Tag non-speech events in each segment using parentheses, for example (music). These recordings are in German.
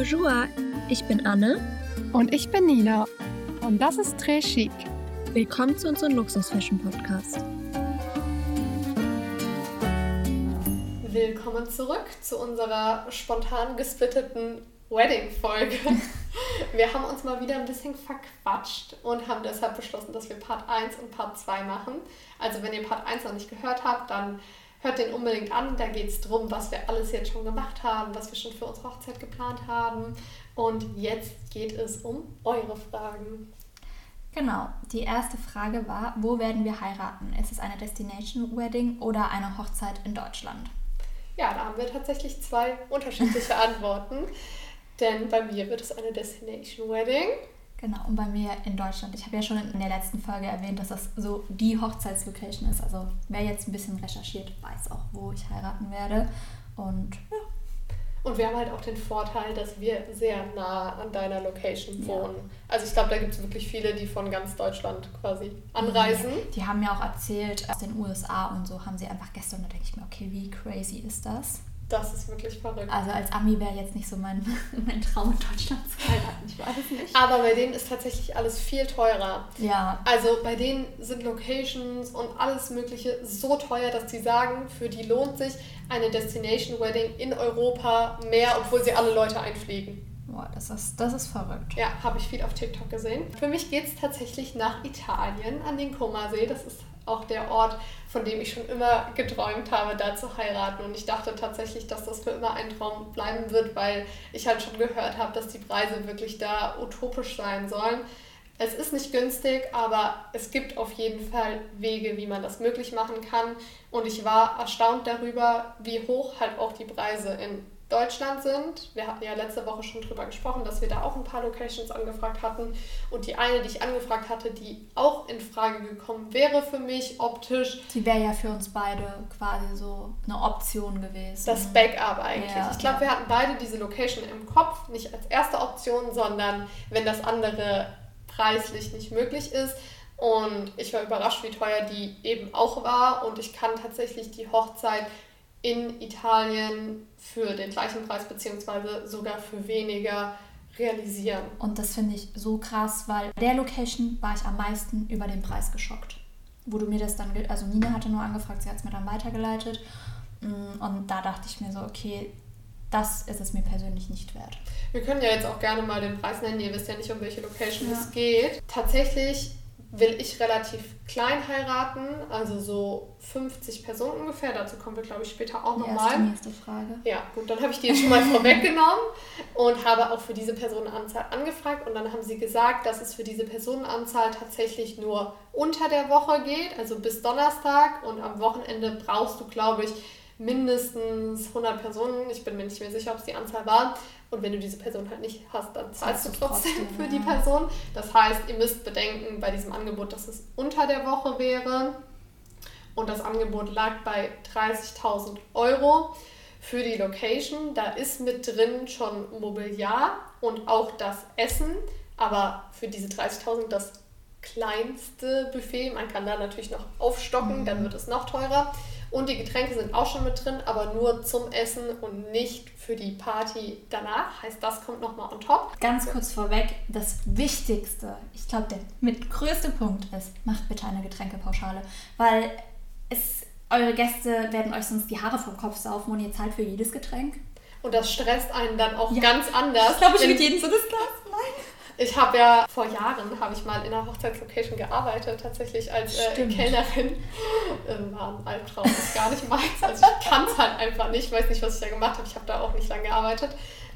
Bonjour, ich bin Anne. Und ich bin Nina. Und das ist Très Chic. Willkommen zu unserem Luxus-Fashion-Podcast. Willkommen zurück zu unserer spontan gesplitteten Wedding-Folge. (laughs) Wir haben uns mal wieder ein bisschen verquatscht und haben deshalb beschlossen, dass wir Part 1 und Part 2 machen. Also wenn ihr Part 1 noch nicht gehört habt, dann hört den unbedingt an. Da geht es darum, was wir alles jetzt schon gemacht haben, was wir schon für unsere Hochzeit geplant haben. Und jetzt geht es um eure Fragen. Genau, die erste Frage war, wo werden wir heiraten? Ist es eine Destination Wedding oder eine Hochzeit in Deutschland? Ja, da haben wir tatsächlich zwei unterschiedliche (laughs) Antworten. Denn bei mir wird es eine Destination Wedding. Genau, und bei mir in Deutschland. Ich habe ja schon in der letzten Folge erwähnt, dass das so die Hochzeitslocation ist. Also wer jetzt ein bisschen recherchiert, weiß auch, wo ich heiraten werde. Und ja. Und wir haben halt auch den Vorteil, dass wir sehr nah an deiner Location wohnen. Ja. Also ich glaube, da gibt es wirklich viele, die von ganz Deutschland quasi anreisen. Die haben mir auch erzählt, aus den USA und so haben sie einfach gestern, da denke ich mir, okay, wie crazy ist das? Das ist wirklich verrückt. Also als Ami wäre jetzt nicht so mein, (laughs) mein Traum in Deutschland zu heiraten. Ich weiß es nicht. Aber bei denen ist tatsächlich alles viel teurer. Ja. Also bei denen sind Locations und alles Mögliche so teuer, dass die sagen, für die lohnt sich eine Destination Wedding in Europa mehr, obwohl sie alle Leute einfliegen. Boah, das ist, das ist verrückt. Ja, habe ich viel auf TikTok gesehen. Für mich geht es tatsächlich nach Italien, an den Comasee. Das ist auch der Ort, von dem ich schon immer geträumt habe, da zu heiraten. Und ich dachte tatsächlich, dass das für immer ein Traum bleiben wird, weil ich halt schon gehört habe, dass die Preise wirklich da utopisch sein sollen. Es ist nicht günstig, aber es gibt auf jeden Fall Wege, wie man das möglich machen kann. Und ich war erstaunt darüber, wie hoch halt auch die Preise in Deutschland sind. Wir hatten ja letzte Woche schon drüber gesprochen, dass wir da auch ein paar Locations angefragt hatten. Und die eine, die ich angefragt hatte, die auch in Frage gekommen wäre für mich optisch. Die wäre ja für uns beide quasi so eine Option gewesen. Das Backup eigentlich. Ja, ich glaube, ja. wir hatten beide diese Location im Kopf, nicht als erste Option, sondern wenn das andere preislich nicht möglich ist. Und ich war überrascht, wie teuer die eben auch war. Und ich kann tatsächlich die Hochzeit in Italien für den gleichen Preis beziehungsweise sogar für weniger realisieren. Und das finde ich so krass, weil der Location war ich am meisten über den Preis geschockt. Wo du mir das dann, also Nina hatte nur angefragt, sie hat es mir dann weitergeleitet. Mm, und da dachte ich mir so, okay, das ist es mir persönlich nicht wert. Wir können ja jetzt auch gerne mal den Preis nennen. Ihr wisst ja nicht, um welche Location ja. es geht. Tatsächlich will ich relativ klein heiraten, also so 50 Personen ungefähr. Dazu kommen wir, glaube ich, später auch nochmal. Die nächste Frage. Ja, gut, dann habe ich die jetzt schon mal vorweggenommen und habe auch für diese Personenanzahl angefragt. Und dann haben sie gesagt, dass es für diese Personenanzahl tatsächlich nur unter der Woche geht, also bis Donnerstag. Und am Wochenende brauchst du, glaube ich, mindestens 100 Personen. Ich bin mir nicht mehr sicher, ob es die Anzahl war. Und wenn du diese Person halt nicht hast, dann zahlst du trotzdem für die Person. Das heißt, ihr müsst bedenken bei diesem Angebot, dass es unter der Woche wäre. Und das Angebot lag bei 30.000 Euro für die Location. Da ist mit drin schon Mobiliar und auch das Essen. Aber für diese 30.000 das kleinste Buffet. Man kann da natürlich noch aufstocken, mhm. dann wird es noch teurer. Und die Getränke sind auch schon mit drin, aber nur zum Essen und nicht für die Party danach. Heißt, das kommt nochmal on top. Ganz kurz vorweg, das Wichtigste, ich glaube, der mit größte Punkt ist, macht bitte eine Getränkepauschale. Weil es, eure Gäste werden euch sonst die Haare vom Kopf saufen und ihr zahlt für jedes Getränk. Und das stresst einen dann auch ja. ganz anders. Ich glaube, ich mit jedem so das Glas. Nein. Ich habe ja vor Jahren habe ich mal in einer Hochzeitslocation gearbeitet, tatsächlich als äh, Kellnerin. Ähm, war ein Albtraum, ist gar nicht meins. Also ich kann es halt einfach nicht, weiß nicht, was ich da gemacht habe. Ich habe da auch nicht lange gearbeitet.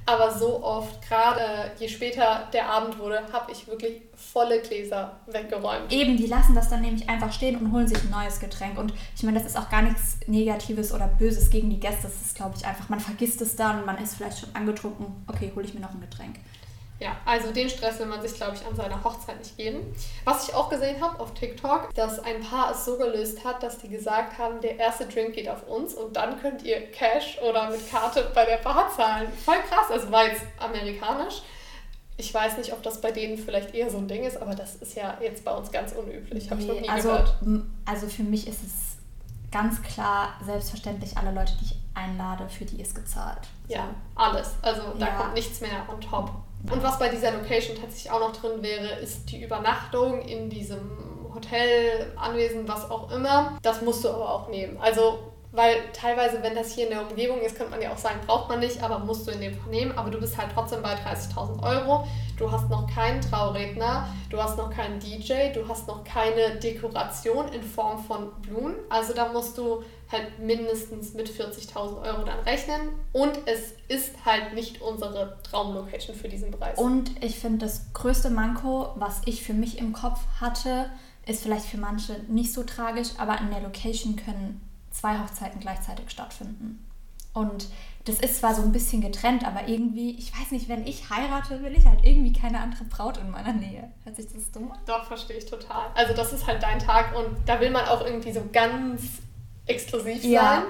Aber so oft, gerade äh, je später der Abend wurde, habe ich wirklich volle Gläser weggeräumt. Eben, die lassen das dann nämlich einfach stehen und holen sich ein neues Getränk. Und ich meine, das ist auch gar nichts Negatives oder Böses gegen die Gäste. Das ist, glaube ich, einfach, man vergisst es dann, man ist vielleicht schon angetrunken. Okay, hole ich mir noch ein Getränk. Ja, also den Stress will man sich, glaube ich, an seiner Hochzeit nicht geben. Was ich auch gesehen habe auf TikTok, dass ein Paar es so gelöst hat, dass die gesagt haben, der erste Drink geht auf uns und dann könnt ihr Cash oder mit Karte bei der Bar zahlen. Voll krass, also war jetzt amerikanisch. Ich weiß nicht, ob das bei denen vielleicht eher so ein Ding ist, aber das ist ja jetzt bei uns ganz unüblich. Habe ich noch nie also, gehört. Also für mich ist es ganz klar, selbstverständlich alle Leute, die ich einlade, für die ist gezahlt. Ja, alles. Also da Ja. kommt nichts mehr on top. Und was bei dieser Location tatsächlich auch noch drin wäre, ist die Übernachtung in diesem Hotel, Anwesen, was auch immer. Das musst du aber auch nehmen. Also, weil teilweise, wenn das hier in der Umgebung ist, könnte man ja auch sagen, braucht man nicht, aber musst du in dem Fall nehmen. Aber du bist halt trotzdem bei 30.000 Euro. Du hast noch keinen Trauredner, du hast noch keinen DJ, du hast noch keine Dekoration in Form von Blumen. Also da musst du halt mindestens mit 40.000 Euro dann rechnen. Und es ist halt nicht unsere Traumlocation für diesen Preis. Und ich finde, das größte Manko, was ich für mich im Kopf hatte, ist vielleicht für manche nicht so tragisch, aber in der Location können zwei Hochzeiten gleichzeitig stattfinden. Und das ist zwar so ein bisschen getrennt, aber irgendwie, ich weiß nicht, wenn ich heirate, will ich halt irgendwie keine andere Braut in meiner Nähe. Hört sich das dumm an? Doch, verstehe ich total. Also das ist halt dein Tag und da will man auch irgendwie so ganz exklusiv sein. Ja.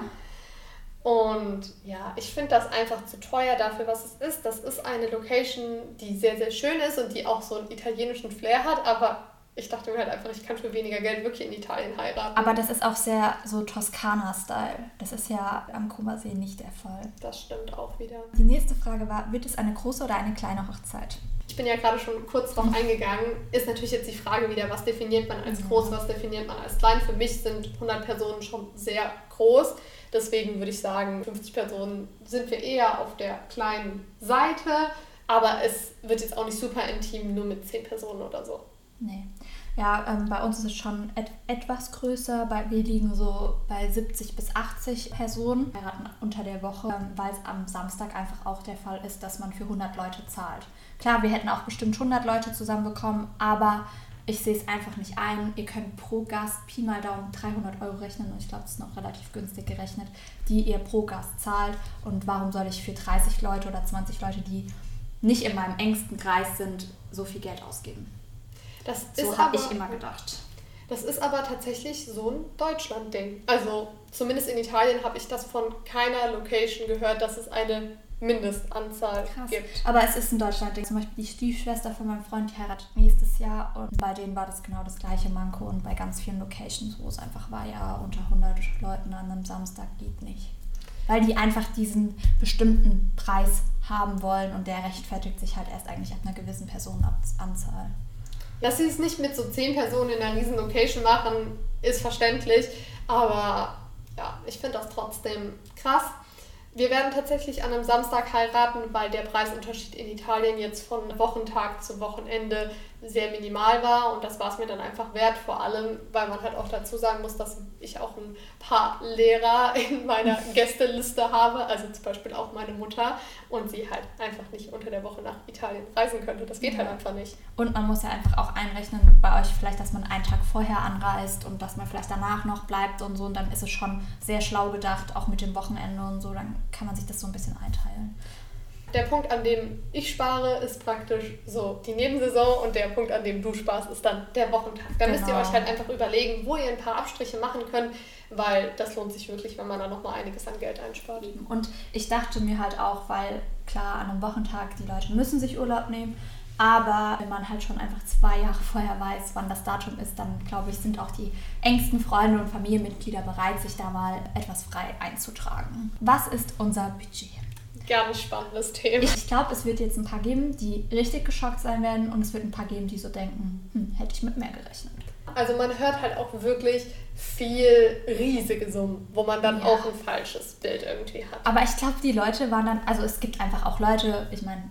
Und ja, ich finde das einfach zu teuer dafür, was es ist. Das ist eine Location, die sehr, sehr schön ist und die auch so einen italienischen Flair hat, aber ich dachte mir halt einfach, ich kann für weniger Geld wirklich in Italien heiraten. Aber das ist auch sehr so Toskana-Style. Das ist ja am Kummersee nicht der Fall. das stimmt auch wieder. Die nächste Frage war, wird es eine große oder eine kleine Hochzeit? Ich bin ja gerade schon kurz drauf eingegangen. Ist natürlich jetzt die Frage wieder, was definiert man als groß, was definiert man als klein. Für mich sind 100 Personen schon sehr groß. Deswegen würde ich sagen, 50 Personen sind wir eher auf der kleinen Seite. Aber es wird jetzt auch nicht super intim, nur mit 10 Personen oder so. Nee. Ja, ähm, bei uns ist es schon et etwas größer. Bei, wir liegen so bei 70 bis 80 Personen. Heiraten unter der Woche, ähm, weil es am Samstag einfach auch der Fall ist, dass man für 100 Leute zahlt. Klar, wir hätten auch bestimmt 100 Leute zusammenbekommen, aber ich sehe es einfach nicht ein. Ihr könnt pro Gast Pi mal Daumen 300 Euro rechnen und ich glaube, das ist noch relativ günstig gerechnet, die ihr pro Gast zahlt. Und warum soll ich für 30 Leute oder 20 Leute, die nicht in meinem engsten Kreis sind, so viel Geld ausgeben? Das So habe ich immer gedacht. Das ist aber tatsächlich so ein Deutschland-Ding. Also zumindest in Italien habe ich das von keiner Location gehört, dass es eine Mindestanzahl Krass. gibt. Aber es ist in Deutschland. Zum Beispiel die Stiefschwester von meinem Freund, die heiratet nächstes Jahr. Und bei denen war das genau das gleiche Manko. Und bei ganz vielen Locations, wo es einfach war, ja, unter 100 Leuten an einem Samstag geht nicht. Weil die einfach diesen bestimmten Preis haben wollen. Und der rechtfertigt sich halt erst eigentlich ab einer gewissen Personenanzahl. Dass sie es nicht mit so zehn Personen in einer riesen Location machen, ist verständlich. Aber ja, ich finde das trotzdem krass. Wir werden tatsächlich an einem Samstag heiraten, weil der Preisunterschied in Italien jetzt von Wochentag zu Wochenende sehr minimal war und das war es mir dann einfach wert, vor allem, weil man halt auch dazu sagen muss, dass ich auch ein paar Lehrer in meiner (laughs) Gästeliste habe, also zum Beispiel auch meine Mutter und sie halt einfach nicht unter der Woche nach Italien reisen könnte. Das geht halt einfach nicht. Und man muss ja einfach auch einrechnen bei euch vielleicht, dass man einen Tag vorher anreist und dass man vielleicht danach noch bleibt und so. Und dann ist es schon sehr schlau gedacht, auch mit dem Wochenende und so. Dann kann man sich das so ein bisschen einteilen. Der Punkt, an dem ich spare, ist praktisch so die Nebensaison und der Punkt, an dem du sparst, ist dann der Wochentag. Da müsst ihr Genau. euch halt einfach überlegen, wo ihr ein paar Abstriche machen könnt, weil das lohnt sich wirklich, wenn man da nochmal einiges an Geld einspart. Und ich dachte mir halt auch, weil klar, an einem Wochentag, die Leute müssen sich Urlaub nehmen. Aber wenn man halt schon einfach zwei Jahre vorher weiß, wann das Datum ist, dann glaube ich, sind auch die engsten Freunde und Familienmitglieder bereit, sich da mal etwas frei einzutragen. Was ist unser Budget? Ganz spannendes Thema. Ich glaube, es wird jetzt ein paar geben, die richtig geschockt sein werden und es wird ein paar geben, die so denken, hm, hätte ich mit mehr gerechnet. Also man hört halt auch wirklich viel riesige Summen, wo man dann Ja. auch ein falsches Bild irgendwie hat. Aber ich glaube, die Leute waren dann, also es gibt einfach auch Leute, ich meine,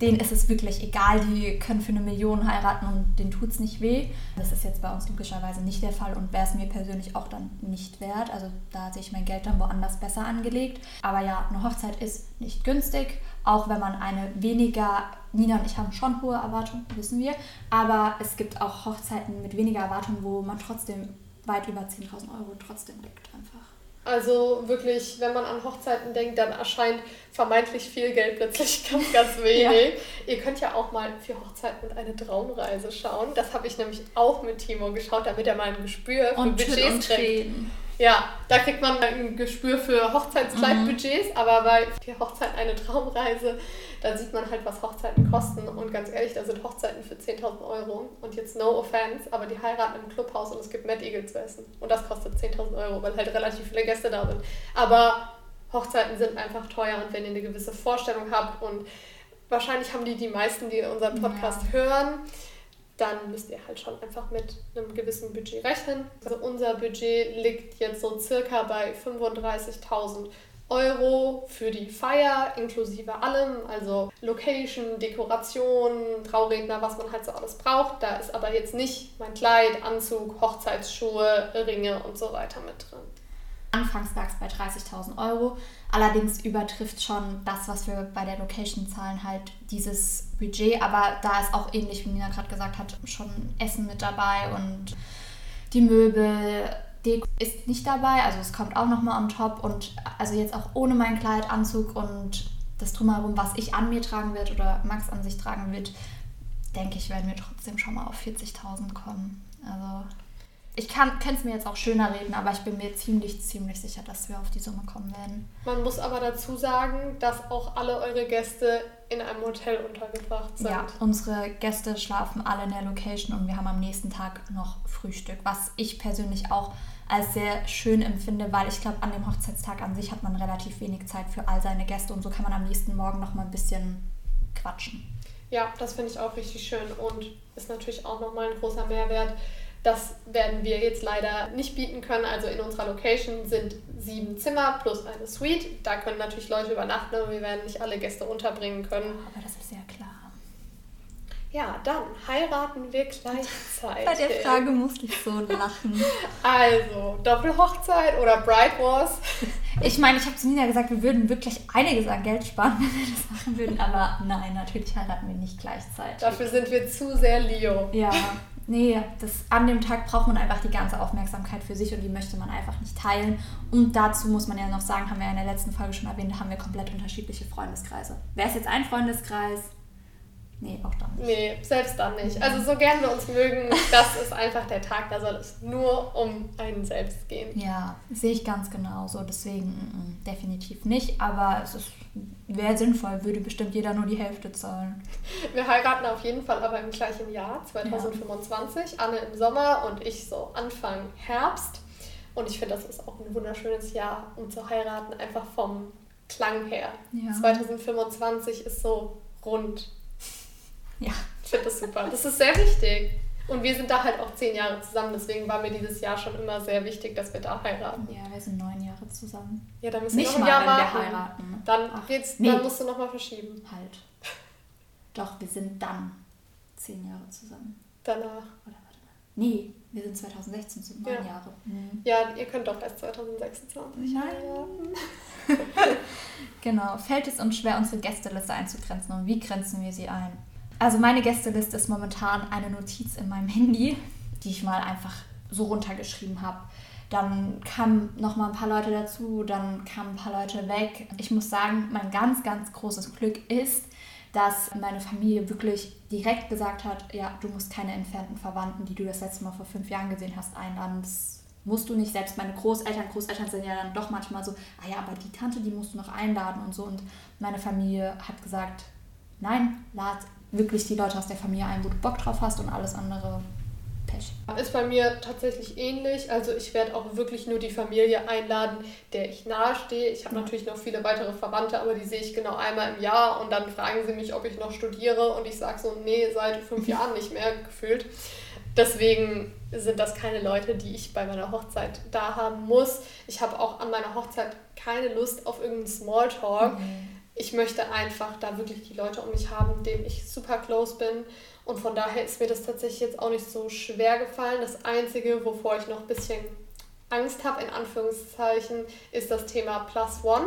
denen ist es wirklich egal, die können für eine Million heiraten und denen tut es nicht weh. Das ist jetzt bei uns logischerweise nicht der Fall und wäre es mir persönlich auch dann nicht wert. Also da sehe ich mein Geld dann woanders besser angelegt. Aber ja, eine Hochzeit ist nicht günstig, auch wenn man eine weniger, Nina und ich haben schon hohe Erwartungen, wissen wir, aber es gibt auch Hochzeiten mit weniger Erwartungen, wo man trotzdem weit über 10.000 Euro trotzdem liegt einfach. Also wirklich, wenn man an Hochzeiten denkt, dann erscheint vermeintlich viel Geld plötzlich (laughs) ganz, ganz wenig. Ihr könnt ja auch mal für Hochzeiten und eine Traumreise schauen. Das habe ich nämlich auch mit Timo geschaut, damit er mal ein Gespür für und Budgets kriegt. Ja, da kriegt man ein Gespür für Hochzeitskleidbudgets, mhm. aber bei der Hochzeit eine Traumreise, da sieht man halt, was Hochzeiten kosten. Und ganz ehrlich, da sind Hochzeiten für 10.000 Euro. Und jetzt no offense, aber die heiraten im Clubhaus und es gibt Mad Eagle zu essen. Und das kostet 10.000 Euro, weil halt relativ viele Gäste da sind. Aber Hochzeiten sind einfach teuer und wenn ihr eine gewisse Vorstellung habt und wahrscheinlich haben die die meisten, die unseren Podcast ja. hören, dann müsst ihr halt schon einfach mit einem gewissen Budget rechnen. Also unser Budget liegt jetzt so circa bei 35.000 Euro für die Feier inklusive allem, also Location, Dekoration, Trauredner, was man halt so alles braucht. Da ist aber jetzt nicht mein Kleid, Anzug, Hochzeitsschuhe, Ringe und so weiter mit drin. Anfangs bei 30.000 Euro. Allerdings übertrifft schon das, was wir bei der Location zahlen, halt dieses Budget. Aber da ist auch ähnlich, wie Nina gerade gesagt hat, schon Essen mit dabei und die Möbel. Deko ist nicht dabei, also es kommt auch nochmal on top und also jetzt auch ohne mein Kleid, Anzug und das Drumherum, was ich an mir tragen wird oder Max an sich tragen wird, denke ich, werden wir trotzdem schon mal auf 40.000 kommen. Also ich kann es mir jetzt auch schöner reden, aber ich bin mir ziemlich, ziemlich sicher, dass wir auf die Summe kommen werden. Man muss aber dazu sagen, dass auch alle eure Gäste in einem Hotel untergebracht sind. Ja, unsere Gäste schlafen alle in der Location und wir haben am nächsten Tag noch Frühstück, was ich persönlich auch als sehr schön empfinde, weil ich glaube, an dem Hochzeitstag an sich hat man relativ wenig Zeit für all seine Gäste und so kann man am nächsten Morgen noch mal ein bisschen quatschen. Ja, das finde ich auch richtig schön und ist natürlich auch nochmal ein großer Mehrwert das werden wir jetzt leider nicht bieten können. Also in unserer Location sind sieben Zimmer plus eine Suite. Da können natürlich Leute übernachten, aber wir werden nicht alle Gäste unterbringen können. Aber das ist ja klar. Ja, dann heiraten wir gleichzeitig. Bei der Frage musste ich so lachen. (laughs) Also, Doppelhochzeit oder Bride Wars? Ich meine, ich habe zu Nina gesagt, wir würden wirklich einiges an Geld sparen, (laughs) wenn wir das machen würden. Aber nein, natürlich heiraten wir nicht gleichzeitig. Dafür sind wir zu sehr Leo. Ja, (laughs) nee, das, an dem Tag braucht man einfach die ganze Aufmerksamkeit für sich und die möchte man einfach nicht teilen. Und dazu muss man ja noch sagen, haben wir in der letzten Folge schon erwähnt, haben wir komplett unterschiedliche Freundeskreise. Wer ist jetzt ein Freundeskreis? Nee, auch dann nicht. Nee, selbst dann nicht. Also so gern wir uns mögen, das ist einfach der Tag, da soll es nur um einen selbst gehen. Ja, sehe ich ganz genau so. Deswegen m -m, definitiv nicht. Aber es wäre sinnvoll, würde bestimmt jeder nur die Hälfte zahlen. Wir heiraten auf jeden Fall aber im gleichen Jahr, 2025. Ja. Anne im Sommer und ich so Anfang Herbst. Und ich finde, das ist auch ein wunderschönes Jahr, um zu heiraten, einfach vom Klang her. Ja. 2025 ist so rund ja. Ich finde das super. Das ist sehr wichtig. Und wir sind da halt auch zehn Jahre zusammen, deswegen war mir dieses Jahr schon immer sehr wichtig, dass wir da heiraten. Ja, wir sind neun Jahre zusammen. Ja, dann müssen wir noch ein Jahr mal, wenn wir heiraten. Dann, Ach, geht's, nee. dann musst du nochmal verschieben. Halt. Doch, wir sind dann zehn Jahre zusammen. Danach. Oder warte mal. Nee, wir sind 2016 zu neun ja. Jahre. Mhm. Ja, ihr könnt doch erst 2026 heiraten. (laughs) genau. Fällt es uns schwer, unsere Gästeliste einzugrenzen und wie grenzen wir sie ein? Also meine Gästeliste ist momentan eine Notiz in meinem Handy, die ich mal einfach so runtergeschrieben habe. Dann kamen noch mal ein paar Leute dazu, dann kamen ein paar Leute weg. Ich muss sagen, mein ganz, ganz großes Glück ist, dass meine Familie wirklich direkt gesagt hat, ja, du musst keine entfernten Verwandten, die du das letzte Mal vor fünf Jahren gesehen hast, einladen. Das musst du nicht. Selbst meine Großeltern, Großeltern sind ja dann doch manchmal so, ah ja, aber die Tante, die musst du noch einladen und so. Und meine Familie hat gesagt, nein, lad wirklich die Leute aus der Familie ein, wo du Bock drauf hast und alles andere Pech. Ist bei mir tatsächlich ähnlich. Also ich werde auch wirklich nur die Familie einladen, der ich nahestehe. Ich habe ja. natürlich noch viele weitere Verwandte, aber die sehe ich genau einmal im Jahr und dann fragen sie mich, ob ich noch studiere und ich sage so, nee, seit fünf (laughs) Jahren nicht mehr gefühlt. Deswegen sind das keine Leute, die ich bei meiner Hochzeit da haben muss. Ich habe auch an meiner Hochzeit keine Lust auf irgendeinen Smalltalk. Mhm ich möchte einfach da wirklich die Leute um mich haben, denen ich super close bin. Und von daher ist mir das tatsächlich jetzt auch nicht so schwer gefallen. Das Einzige, wovor ich noch ein bisschen Angst habe, in Anführungszeichen, ist das Thema Plus One.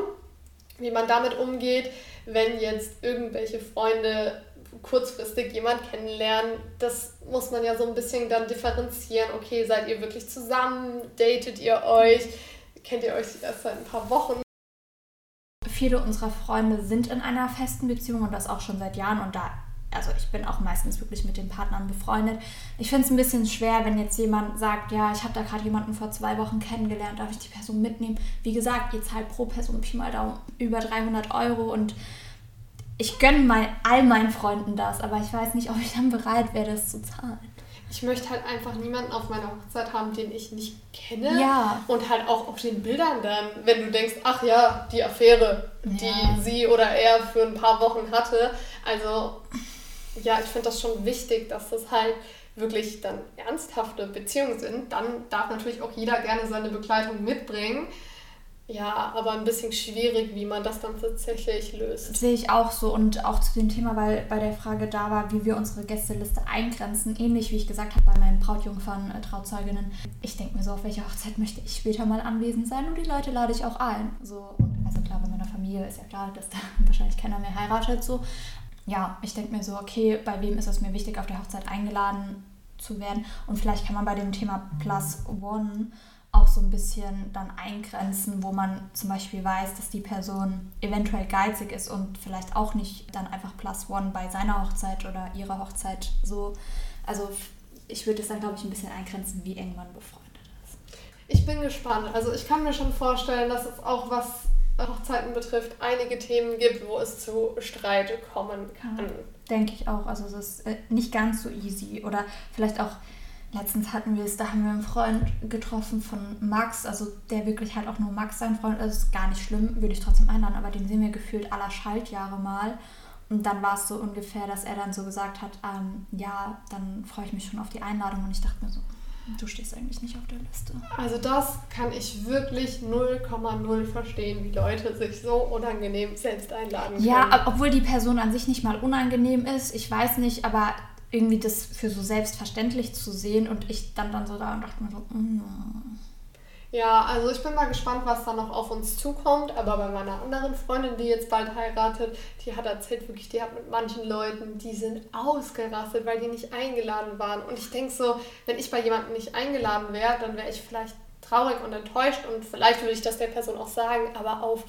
Wie man damit umgeht, wenn jetzt irgendwelche Freunde kurzfristig jemand kennenlernen, das muss man ja so ein bisschen dann differenzieren. Okay, seid ihr wirklich zusammen? Datet ihr euch? Kennt ihr euch erst seit ein paar Wochen? viele unserer Freunde sind in einer festen Beziehung und das auch schon seit Jahren und da also ich bin auch meistens wirklich mit den Partnern befreundet. Ich finde es ein bisschen schwer, wenn jetzt jemand sagt, ja, ich habe da gerade jemanden vor zwei Wochen kennengelernt, darf ich die Person mitnehmen? Wie gesagt, ihr zahlt pro Person Pi mal Daumen über 300 Euro und ich gönne mal all meinen Freunden das, aber ich weiß nicht, ob ich dann bereit wäre, das zu zahlen. Ich möchte halt einfach niemanden auf meiner Hochzeit haben, den ich nicht kenne. Ja. Und halt auch auf den Bildern dann, wenn du denkst, ach ja, die Affäre, die Ja. sie oder er für ein paar Wochen hatte. Also, ja, ich finde das schon wichtig, dass das halt wirklich dann ernsthafte Beziehungen sind. Dann darf natürlich auch jeder gerne seine Begleitung mitbringen. Ja, aber ein bisschen schwierig, wie man das dann tatsächlich löst. Sehe ich auch so und auch zu dem Thema, weil bei der Frage da war, wie wir unsere Gästeliste eingrenzen, ähnlich wie ich gesagt habe bei meinen Brautjungfern, äh, Trauzeuginnen. Ich denke mir so, auf welcher Hochzeit möchte ich später mal anwesend sein und die Leute lade ich auch ein. So, also klar, bei meiner Familie ist ja klar, dass da (laughs) wahrscheinlich keiner mehr heiratet. So. Ja, ich denke mir so, okay, bei wem ist es mir wichtig, auf der Hochzeit eingeladen zu werden? Und vielleicht kann man bei dem Thema Plus One auch so ein bisschen dann eingrenzen, wo man zum Beispiel weiß, dass die Person eventuell geizig ist und vielleicht auch nicht dann einfach Plus One bei seiner Hochzeit oder ihrer Hochzeit so. Also ich würde es dann, glaube ich, ein bisschen eingrenzen, wie eng man befreundet ist. Ich bin gespannt. Also ich kann mir schon vorstellen, dass es auch was Hochzeiten betrifft, einige Themen gibt, wo es zu Streit kommen kann. Denke ich auch. Also es ist äh, nicht ganz so easy. Oder vielleicht auch, letztens hatten wir es, da haben wir einen Freund getroffen von Max, also der wirklich halt auch nur Max sein Freund ist. ist gar nicht schlimm, würde ich trotzdem einladen, aber den sehen wir gefühlt aller Schaltjahre mal. Und dann war es so ungefähr, dass er dann so gesagt hat, ähm, ja, dann freue ich mich schon auf die Einladung. Und ich dachte mir so, du stehst eigentlich nicht auf der Liste. Also das kann ich wirklich 0,0 verstehen, wie Leute sich so unangenehm selbst einladen können. Ja, ob- obwohl die Person an sich nicht mal unangenehm ist, ich weiß nicht, aber irgendwie das für so selbstverständlich zu sehen und ich dann dann so da und dachte mir so, mm, Ja, also ich bin mal gespannt, was da noch auf uns zukommt. Aber bei meiner anderen Freundin, die jetzt bald heiratet, die hat erzählt, wirklich, die hat mit manchen Leuten, die sind ausgerastet, weil die nicht eingeladen waren. Und ich denke so, wenn ich bei jemandem nicht eingeladen wäre, dann wäre ich vielleicht traurig und enttäuscht und vielleicht würde ich das der Person auch sagen, aber auf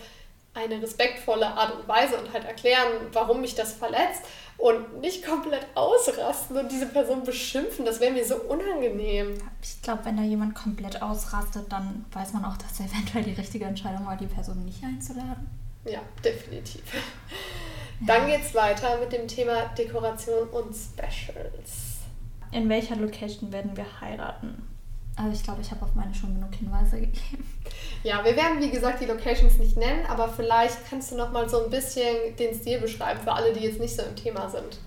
eine respektvolle Art und Weise und halt erklären, warum mich das verletzt und nicht komplett ausrasten und diese Person beschimpfen. Das wäre mir so unangenehm. ich glaube, wenn da jemand komplett ausrastet, dann weiß man auch, dass (laughs) eventuell die richtige Entscheidung war, die Person nicht einzuladen. Ja, definitiv. (laughs) Dann geht's weiter mit dem Thema Dekoration und Specials. In welcher Location werden wir heiraten? Also ich glaube, ich habe auf meine schon genug Hinweise gegeben. Ja, wir werden wie gesagt die Locations nicht nennen, aber vielleicht kannst du noch mal so ein bisschen den Stil beschreiben für alle, die jetzt nicht so im Thema sind.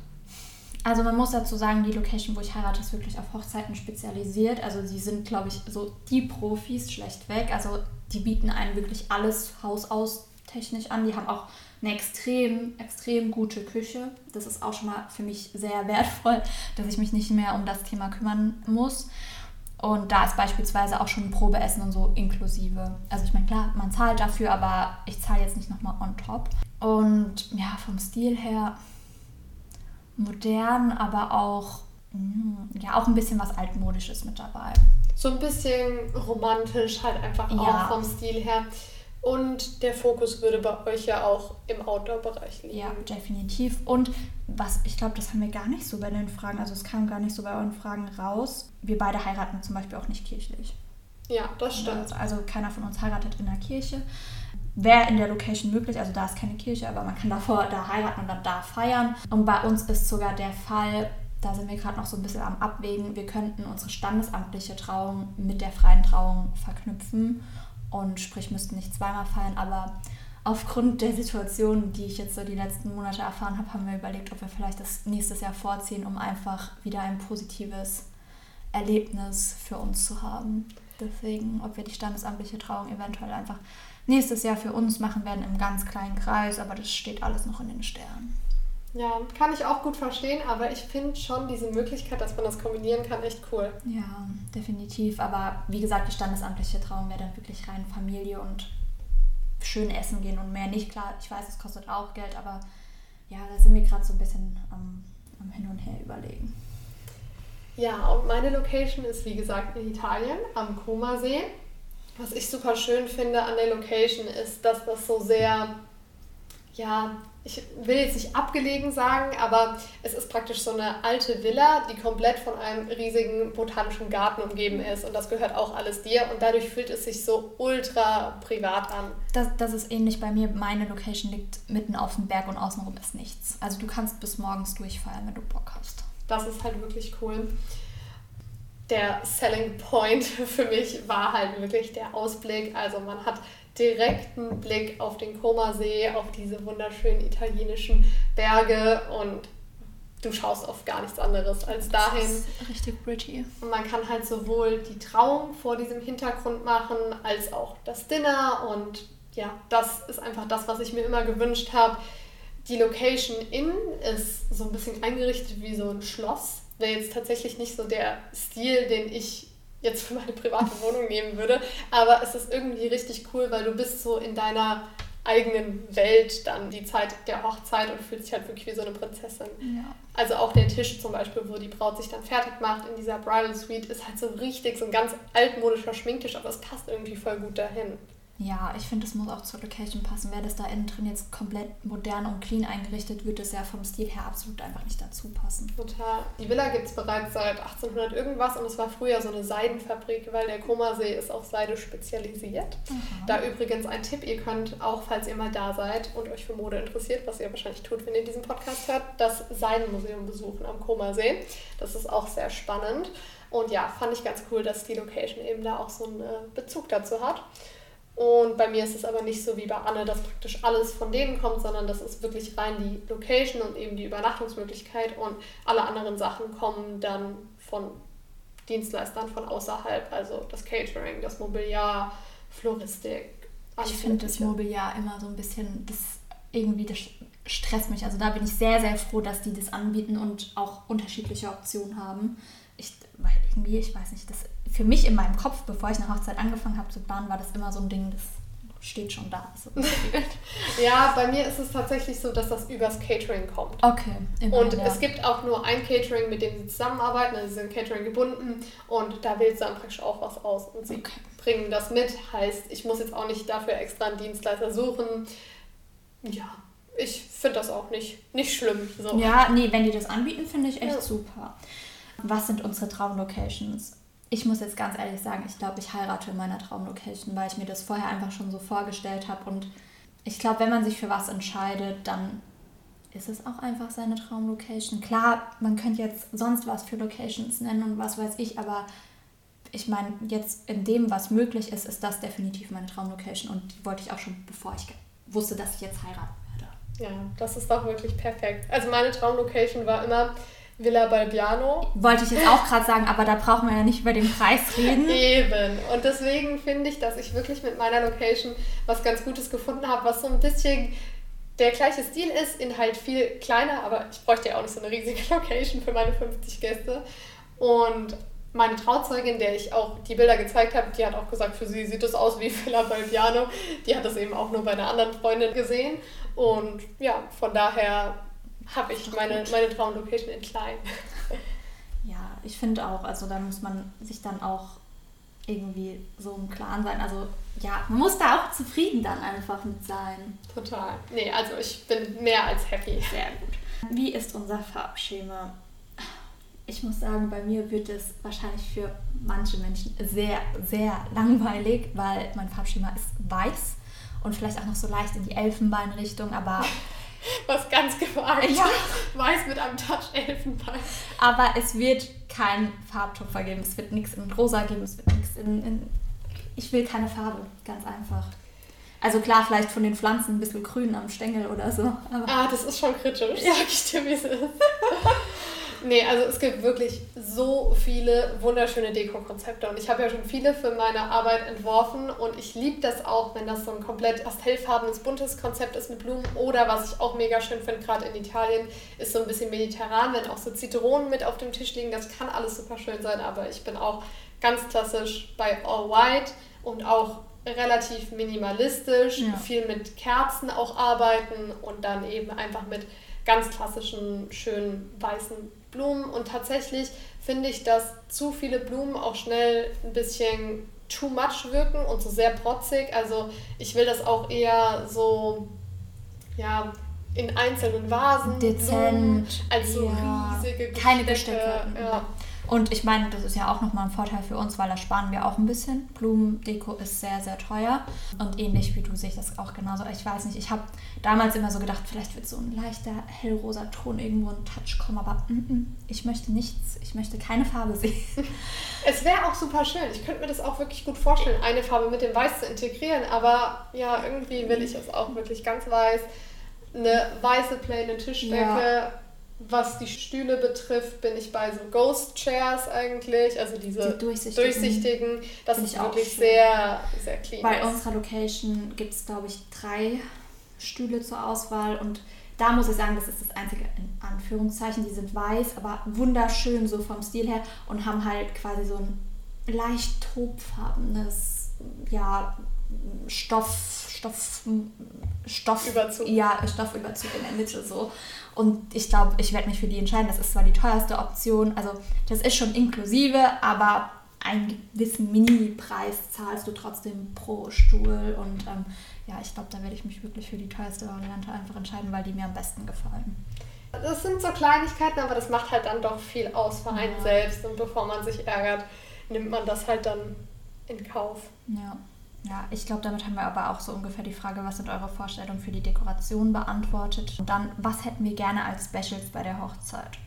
Also man muss dazu sagen, die Location, wo ich heirate, ist wirklich auf Hochzeiten spezialisiert. Also sie sind, glaube ich, so die Profis schlechtweg. Also die bieten einem wirklich alles Hausaus technisch an. Die haben auch eine extrem, extrem gute Küche. Das ist auch schon mal für mich sehr (laughs) wertvoll, dass ich mich nicht mehr um das Thema kümmern muss. Und da ist beispielsweise auch schon ein Probeessen und so inklusive. Also ich meine, klar, man zahlt dafür, aber ich zahle jetzt nicht nochmal on top. Und ja, vom Stil her modern, aber auch, mm, ja, auch ein bisschen was altmodisches mit dabei. So ein bisschen romantisch halt einfach Ja. auch vom Stil her. Und der Fokus würde bei euch ja auch im Outdoor-Bereich liegen. Ja, definitiv. Und was, ich glaube, das haben wir gar nicht so bei den Fragen, also es kam gar nicht so bei euren Fragen raus. Wir beide heiraten zum Beispiel auch nicht kirchlich. Ja, das stimmt. Also keiner von uns heiratet in der Kirche. Wäre in der Location möglich, also da ist keine Kirche, aber man kann davor da heiraten und dann da feiern. Und bei uns ist sogar der Fall, da sind wir gerade noch so ein bisschen am Abwägen, wir könnten unsere standesamtliche Trauung mit der freien Trauung verknüpfen und sprich müssten nicht zweimal feiern, aber aufgrund der Situation, die ich jetzt so die letzten Monate erfahren habe, haben wir überlegt, ob wir vielleicht das nächstes Jahr vorziehen, um einfach wieder ein positives Erlebnis für uns zu haben. Deswegen, ob wir die standesamtliche Trauung eventuell einfach nächstes Jahr für uns machen werden im ganz kleinen Kreis, aber das steht alles noch in den Sternen. Ja, kann ich auch gut verstehen, aber ich finde schon diese Möglichkeit, dass man das kombinieren kann, echt cool. Ja, definitiv. Aber wie gesagt, die standesamtliche Trauung wäre dann wirklich rein Familie und schön essen gehen und mehr nicht. Klar, ich weiß, es kostet auch Geld, aber ja, da sind wir gerade so ein bisschen am, am Hin und Her überlegen. Ja, und meine Location ist wie gesagt in Italien am Comasee. Was ich super schön finde an der Location ist, dass das so sehr ja, ich will jetzt nicht abgelegen sagen, aber es ist praktisch so eine alte Villa, die komplett von einem riesigen botanischen Garten umgeben ist. Und das gehört auch alles dir. Und dadurch fühlt es sich so ultra privat an. Das, das ist ähnlich bei mir. Meine Location liegt mitten auf dem Berg und außenrum ist nichts. Also du kannst bis morgens durchfeiern, wenn du Bock hast. Das ist halt wirklich cool. Der Selling Point (laughs) für mich war halt wirklich der Ausblick. Also man hat direkten Blick auf den Comasee, auf diese wunderschönen italienischen Berge und du schaust auf gar nichts anderes als dahin. Das ist richtig pretty. Und man kann halt sowohl die Trauung vor diesem Hintergrund machen, als auch das Dinner und ja, das ist einfach das, was ich mir immer gewünscht habe. Die Location innen ist so ein bisschen eingerichtet wie so ein Schloss. Wäre jetzt tatsächlich nicht so der Stil, den ich jetzt für meine private Wohnung nehmen würde. Aber es ist irgendwie richtig cool, weil du bist so in deiner eigenen Welt dann die Zeit der Hochzeit und fühlst dich halt wirklich wie so eine Prinzessin. Ja. Also auch der Tisch zum Beispiel, wo die Braut sich dann fertig macht in dieser Bridal Suite, ist halt so richtig so ein ganz altmodischer Schminktisch, aber es passt irgendwie voll gut dahin. Ja, ich finde, es muss auch zur Location passen. Wäre das da innen drin jetzt komplett modern und clean eingerichtet, würde es ja vom Stil her absolut einfach nicht dazu passen. Total. Die Villa gibt es bereits seit 1800 irgendwas und es war früher so eine Seidenfabrik, weil der Komasee ist auf Seide spezialisiert. Mhm. Da übrigens ein Tipp, ihr könnt auch, falls ihr mal da seid und euch für Mode interessiert, was ihr wahrscheinlich tut, wenn ihr diesen Podcast hört, das Seidenmuseum besuchen am Komasee. Das ist auch sehr spannend. Und ja, fand ich ganz cool, dass die Location eben da auch so einen äh, Bezug dazu hat. Und bei mir ist es aber nicht so wie bei Anne, dass praktisch alles von denen kommt, sondern das ist wirklich rein die Location und eben die Übernachtungsmöglichkeit und alle anderen Sachen kommen dann von Dienstleistern von außerhalb, also das Catering, das Mobiliar, Floristik. Ich finde das Mobiliar immer so ein bisschen, das irgendwie, das stresst mich. Also da bin ich sehr, sehr froh, dass die das anbieten und auch unterschiedliche Optionen haben. Ich, weil irgendwie, ich weiß nicht, das für mich in meinem Kopf, bevor ich eine Hochzeit angefangen habe zu planen, war das immer so ein Ding, das steht schon da. So (laughs) ja, bei mir ist es tatsächlich so, dass das übers Catering kommt. Okay. Immerhin, und ja. es gibt auch nur ein Catering, mit dem sie zusammenarbeiten, also sie sind Catering gebunden und da wählt sie dann praktisch auch was aus und sie okay. bringen das mit. Heißt, ich muss jetzt auch nicht dafür extra einen Dienstleister suchen. Ja, ich finde das auch nicht, nicht schlimm. So. Ja, nee, wenn die das anbieten, finde ich echt ja. super. Was sind unsere Traumlocations? Ich muss jetzt ganz ehrlich sagen, ich glaube, ich heirate in meiner Traumlocation, weil ich mir das vorher einfach schon so vorgestellt habe. Und ich glaube, wenn man sich für was entscheidet, dann ist es auch einfach seine Traumlocation. Klar, man könnte jetzt sonst was für Locations nennen und was weiß ich, aber ich meine, jetzt in dem, was möglich ist, ist das definitiv meine Traumlocation und die wollte ich auch schon, bevor ich wusste, dass ich jetzt heiraten werde. Ja, das ist doch wirklich perfekt. Also meine Traumlocation war immer Villa Balbiano. Wollte ich jetzt auch gerade sagen, aber da braucht man ja nicht über den Preis reden. (laughs) Eben. Und deswegen finde ich, dass ich wirklich mit meiner Location was ganz Gutes gefunden habe, was so ein bisschen der gleiche Stil ist, in halt viel kleiner, aber ich bräuchte ja auch nicht so eine riesige (laughs) Location für meine 50 Gäste. Und meine Trauzeugin, der ich auch die Bilder gezeigt habe, die hat auch gesagt, für sie sieht das aus wie (laughs) Villa Balbiano. Die hat das eben auch nur bei einer anderen Freundin gesehen. Und ja, von daher habe ich meine, meine Traumlocation in klein. (laughs) Ja, ich finde auch, also da muss man sich dann auch irgendwie so im Klaren sein. Also ja, man muss da auch zufrieden dann einfach mit sein. Total. Nee, also ich bin mehr als happy. Sehr gut. Wie ist unser Farbschema? Ich muss sagen, bei mir wird es wahrscheinlich für manche Menschen sehr, sehr langweilig, weil mein Farbschema ist weiß und vielleicht auch noch so leicht in die Elfenbeinrichtung, aber (laughs) was ganz gewagt. Ja. Weiß mit einem Touch Elfenbein. Aber es wird kein Farbtupfer geben. Es wird nichts in rosa geben. Es wird nichts in, in. Ich will keine Farbe. Ganz einfach. Also klar, vielleicht von den Pflanzen ein bisschen grün am Stängel oder so. ah, das ist schon kritisch. Ja, ich dir, wie es ist. (laughs) Nee, also es gibt wirklich so viele wunderschöne Deko-Konzepte und ich habe ja schon viele für meine Arbeit entworfen und ich liebe das auch, wenn das so ein komplett pastellfarbenes, buntes Konzept ist mit Blumen oder was ich auch mega schön finde, gerade in Italien, ist so ein bisschen mediterran, wenn auch so Zitronen mit auf dem Tisch liegen, das kann alles super schön sein, aber ich bin auch ganz klassisch bei All White und auch relativ minimalistisch, ja. viel mit Kerzen auch arbeiten und dann eben einfach mit ganz klassischen, schönen weißen Blumen und tatsächlich finde ich, dass zu viele Blumen auch schnell ein bisschen too much wirken und so sehr protzig. Also ich will das auch eher so ja, in einzelnen Vasen. Dezent. als so ja, riesige Keine Gestecke. Gestecke. Ja. Und ich meine, das ist ja auch nochmal ein Vorteil für uns, weil da sparen wir auch ein bisschen. Blumendeko ist sehr, sehr teuer. Und ähnlich wie du sehe ich das auch genauso. Ich weiß nicht, ich habe damals immer so gedacht, vielleicht wird so ein leichter hellrosa Ton irgendwo ein Touch kommen, aber mm -mm, ich möchte nichts, ich möchte keine Farbe (laughs) sehen. Es wäre auch super schön. Ich könnte mir das auch wirklich gut vorstellen, eine Farbe mit dem Weiß zu integrieren. Aber ja, irgendwie will ich es auch wirklich ganz weiß. Eine weiße, plane Tischdecke. Ja. Was die Stühle betrifft, bin ich bei so Ghost Chairs eigentlich. Also diese Die durchsichtigen. durchsichtigen. Das Finde ist ich auch wirklich schön. sehr, sehr clean. Bei ist. unserer Location gibt es, glaube ich, drei Stühle zur Auswahl und da muss ich sagen, das ist das einzige in Anführungszeichen. Die sind weiß, aber wunderschön so vom Stil her und haben halt quasi so ein leicht tobfarbenes, ja, Stoff, Stoff, Stoff, Überzug. ja, Stoffüberzug in der Mitte so. Und ich glaube, ich werde mich für die entscheiden. Das ist zwar die teuerste Option, also das ist schon inklusive, aber einen gewissen Mini-Preis zahlst du trotzdem pro Stuhl. Und ähm, ja, ich glaube, da werde ich mich wirklich für die teuerste Variante einfach entscheiden, weil die mir am besten gefallen. Das sind so Kleinigkeiten, aber das macht halt dann doch viel aus für einen Ja. selbst. Und bevor man sich ärgert, nimmt man das halt dann in Kauf. Ja. Ja, ich glaube, damit haben wir aber auch so ungefähr die Frage, was sind eure Vorstellungen für die Dekoration beantwortet. Und dann, was hätten wir gerne als Specials bei der Hochzeit?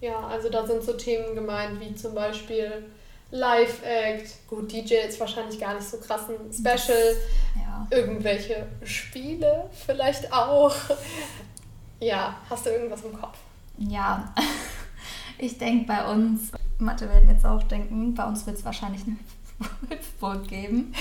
Ja, also da sind so Themen gemeint wie zum Beispiel Live-Act. Gut, DJ ist wahrscheinlich gar nicht so krass ein Special. Ja. Irgendwelche Spiele vielleicht auch. Ja, hast du irgendwas im Kopf? Ja, (laughs) ich denke bei uns, Mathe werden jetzt auch denken, bei uns wird es wahrscheinlich eine Hüpfburg (laughs) geben.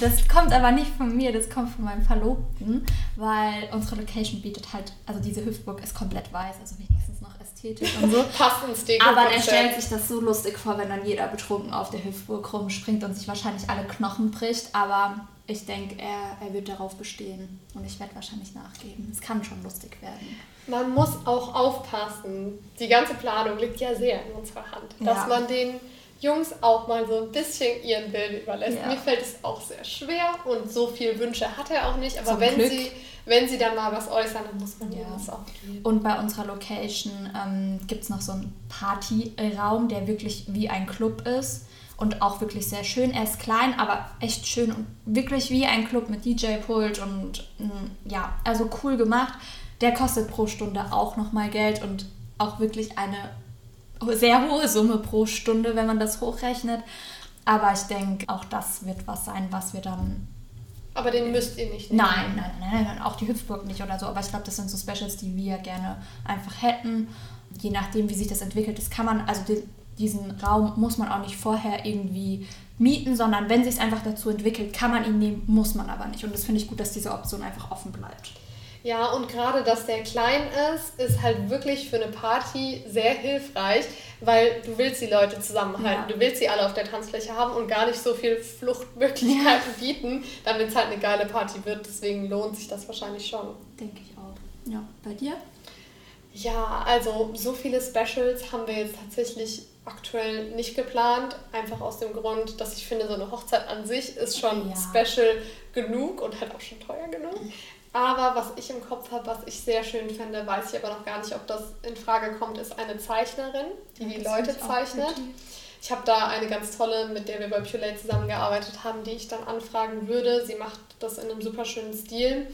Das kommt aber nicht von mir, das kommt von meinem Verlobten, weil unsere Location bietet halt, also diese Hüpfburg ist komplett weiß, also wenigstens noch ästhetisch und so. (laughs) Passt ins Deko. Aber er stellt sich das so lustig vor, wenn dann jeder betrunken auf der Hüpfburg rumspringt und sich wahrscheinlich alle Knochen bricht. Aber ich denke, er, er wird darauf bestehen und ich werde wahrscheinlich nachgeben. Es kann schon lustig werden. Man muss auch aufpassen. Die ganze Planung liegt ja sehr in unserer Hand. Dass Ja. man den Jungs auch mal so ein bisschen ihren Willen überlässt. Ja. Mir fällt es auch sehr schwer und so viele Wünsche hat er auch nicht. Aber Zum wenn Glück. sie, wenn sie dann mal was äußern, dann muss man Ja. das auch geben. Und bei unserer Location ähm, gibt es noch so einen Partyraum, der wirklich wie ein Club ist und auch wirklich sehr schön. Er ist klein, aber echt schön und wirklich wie ein Club mit DJ-Pult und mm, ja, also cool gemacht. Der kostet pro Stunde auch nochmal Geld und auch wirklich eine sehr hohe Summe pro Stunde, wenn man das hochrechnet. Aber ich denke, auch das wird was sein, was wir dann Aber den müsst ihr nicht nehmen. Nein, nein, nein, nein, auch die Hüpfburg nicht oder so. Aber ich glaube, das sind so Specials, die wir gerne einfach hätten. Je nachdem, wie sich das entwickelt, das kann man, also die, diesen Raum muss man auch nicht vorher irgendwie mieten, sondern wenn sich es einfach dazu entwickelt, kann man ihn nehmen, muss man aber nicht. Und das finde ich gut, dass diese Option einfach offen bleibt. Ja, und gerade, dass der klein ist, ist halt wirklich für eine Party sehr hilfreich, weil du willst die Leute zusammenhalten. Ja. Du willst sie alle auf der Tanzfläche haben und gar nicht so viel Fluchtmöglichkeiten bieten, damit es halt eine geile Party wird. Deswegen lohnt sich das wahrscheinlich schon. Denke ich auch. Ja, bei dir? Ja, also so viele Specials haben wir jetzt tatsächlich aktuell nicht geplant. Einfach aus dem Grund, dass ich finde, so eine Hochzeit an sich ist schon Ja. special genug und halt auch schon teuer genug. Aber was ich im Kopf habe, was ich sehr schön finde, weiß ich aber noch gar nicht, ob das in Frage kommt, ist eine Zeichnerin, die die Das Leute zeichnet. Ich habe da eine ganz tolle, mit der wir bei Pulate zusammengearbeitet haben, die ich dann anfragen würde. Sie macht das in einem super schönen Stil.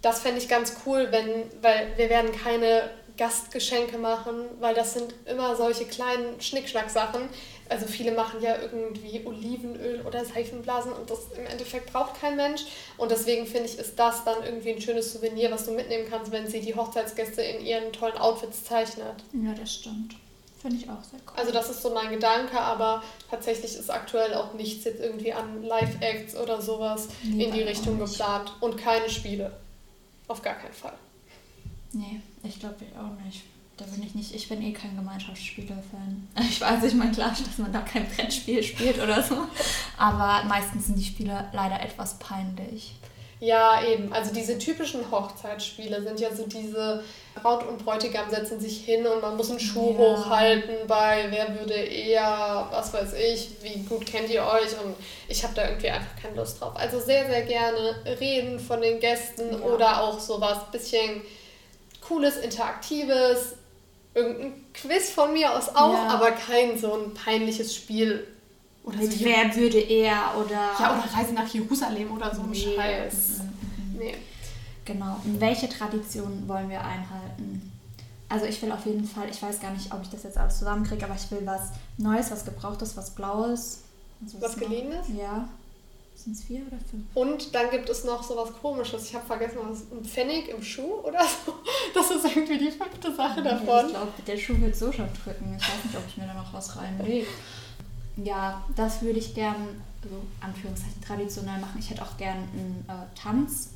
Das fände ich ganz cool, wenn, weil wir werden keine Gastgeschenke machen, weil das sind immer solche kleinen Schnickschnack-Sachen. Also viele machen ja irgendwie Olivenöl oder Seifenblasen und das im Endeffekt braucht kein Mensch. Und deswegen finde ich, ist das dann irgendwie ein schönes Souvenir, was du mitnehmen kannst, wenn sie die Hochzeitsgäste in ihren tollen Outfits zeichnet. Ja, das stimmt. Finde ich auch sehr cool. Also das ist so mein Gedanke, aber tatsächlich ist aktuell auch nichts jetzt irgendwie an Live-Acts oder sowas Nee, in die Richtung geplant und keine Spiele. Auf gar keinen Fall. Nee, ich glaube ich auch nicht. Da bin ich nicht, ich bin eh kein Gemeinschaftsspieler-Fan. (laughs) Ich weiß, ich meine, klar, dass man da kein Brettspiel spielt oder so. Aber meistens sind die Spiele leider etwas peinlich. Ja, eben. Also diese typischen Hochzeitsspiele sind ja so diese Braut und Bräutigam setzen sich hin und man muss einen Schuh ja. hochhalten bei wer würde eher, was weiß ich, wie gut kennt ihr euch und ich habe da irgendwie einfach keine Lust drauf. Also sehr, sehr gerne reden von den Gästen ja. oder auch sowas bisschen cooles, interaktives, irgendein Quiz von mir aus auch, ja. aber kein so ein peinliches Spiel. Oder Mit so wer würde er oder. Ja, oder Reise nach Jerusalem oder so ein nee. Scheiß. Nee. Genau. Und welche Traditionen wollen wir einhalten? Also ich will auf jeden Fall, ich weiß gar nicht, ob ich das jetzt alles zusammenkriege, aber ich will was Neues, was Gebrauchtes, was Blaues. Also was geliehenes? Ja. Sind es vier oder fünf? Und dann gibt es noch so was Komisches. Ich habe vergessen, was ein Pfennig im Schuh oder so. (laughs) Das ist irgendwie die fünfte Sache davon. Ich glaube, der Schuh wird so schon drücken. Ich weiß nicht, ob ich mir da noch was reinlege. Ja, das würde ich gern, so Anführungszeichen, traditionell machen. Ich hätte auch gern einen äh, Tanz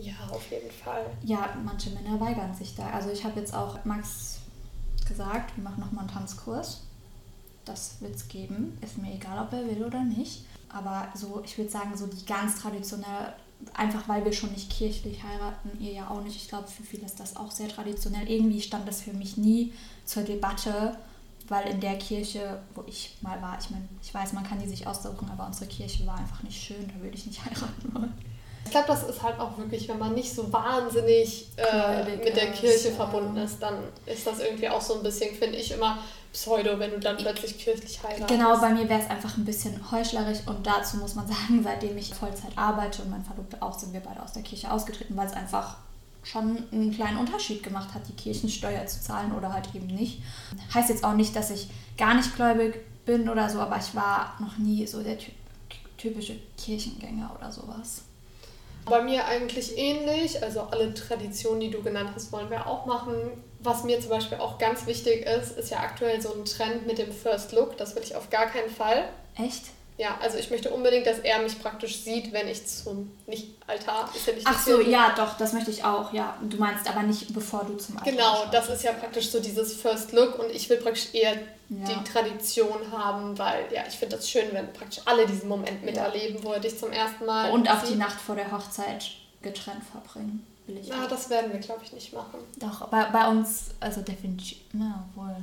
ja, auf jeden Fall. Ja, manche Männer weigern sich da. Also ich habe jetzt auch Max gesagt, wir machen nochmal einen Tanzkurs. Das wird es geben. Ist mir egal, ob er will oder nicht. Aber so, ich würde sagen, so die ganz traditionell, einfach weil wir schon nicht kirchlich heiraten, ihr ja auch nicht. Ich glaube, für viele ist das auch sehr traditionell. Irgendwie stand das für mich nie zur Debatte, weil in der Kirche, wo ich mal war, ich meine, ich weiß, man kann die sich aussuchen, aber unsere Kirche war einfach nicht schön, da würde ich nicht (laughs) heiraten wollen. Ich glaube, das ist halt auch wirklich, wenn man nicht so wahnsinnig äh, mit der Kirche verbunden ist, dann ist das irgendwie auch so ein bisschen, finde ich immer, Pseudo, wenn du dann plötzlich kirchlich heiratest. Genau, bei mir wäre es einfach ein bisschen heuchlerisch und dazu muss man (laughs) sagen, seitdem ich Vollzeit arbeite und mein Verlobter auch, sind wir beide aus der Kirche ausgetreten, weil es einfach schon einen kleinen Unterschied gemacht hat, die Kirchensteuer zu zahlen oder halt eben nicht. Heißt jetzt auch nicht, dass ich gar nicht gläubig bin oder so, aber ich war noch nie so der typische Kirchengänger oder sowas. Bei mir eigentlich ähnlich. Also alle Traditionen, die du genannt hast, wollen wir auch machen. Was mir zum Beispiel auch ganz wichtig ist, ist ja aktuell so ein Trend mit dem First Look. Das will ich auf gar keinen Fall. Echt? Ja, also ich möchte unbedingt, dass er mich praktisch sieht, wenn ich zum nicht Altar ist ja nicht Ach so, ja, doch, das möchte ich auch, ja. Du meinst aber nicht bevor du zum Altar Genau, schaust. das ist ja praktisch so dieses First Look und ich will praktisch eher ja. die Tradition haben, weil ja, ich finde das schön, wenn praktisch alle diesen Moment miterleben, wo er dich zum ersten Mal und auch die Nacht vor der Hochzeit getrennt verbringen. Will ich ja, auch. das werden wir, glaube ich, nicht machen. Doch, bei, bei uns, also definitiv, na wohl.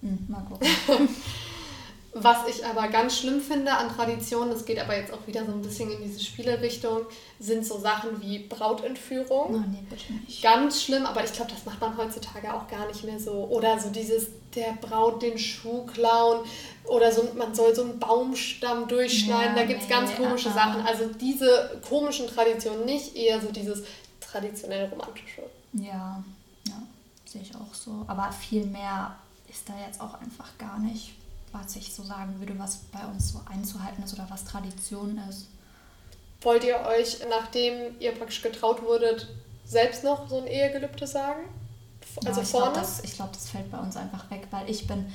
Hm, mal gucken. (laughs) (laughs) Was ich aber ganz schlimm finde an Traditionen, das geht aber jetzt auch wieder so ein bisschen in diese Spielerichtung, sind so Sachen wie Brautentführung. Oh, nee, bitte nicht. Ganz schlimm, aber ich glaube, das macht man heutzutage auch gar nicht mehr so. Oder so dieses, der Braut den Schuh klauen oder so, man soll so einen Baumstamm durchschneiden, ja, da gibt es nee, ganz komische aha. Sachen. Also diese komischen Traditionen nicht, eher so dieses traditionell romantische. Ja, ja, sehe ich auch so. Aber viel mehr ist da jetzt auch einfach gar nicht was ich so sagen würde, was bei uns so einzuhalten ist oder was Tradition ist. Wollt ihr euch, nachdem ihr praktisch getraut wurdet, selbst noch so ein Ehegelübde sagen? Also ja, ich vorne? Glaub, das, ich glaube, das fällt bei uns einfach weg, weil ich bin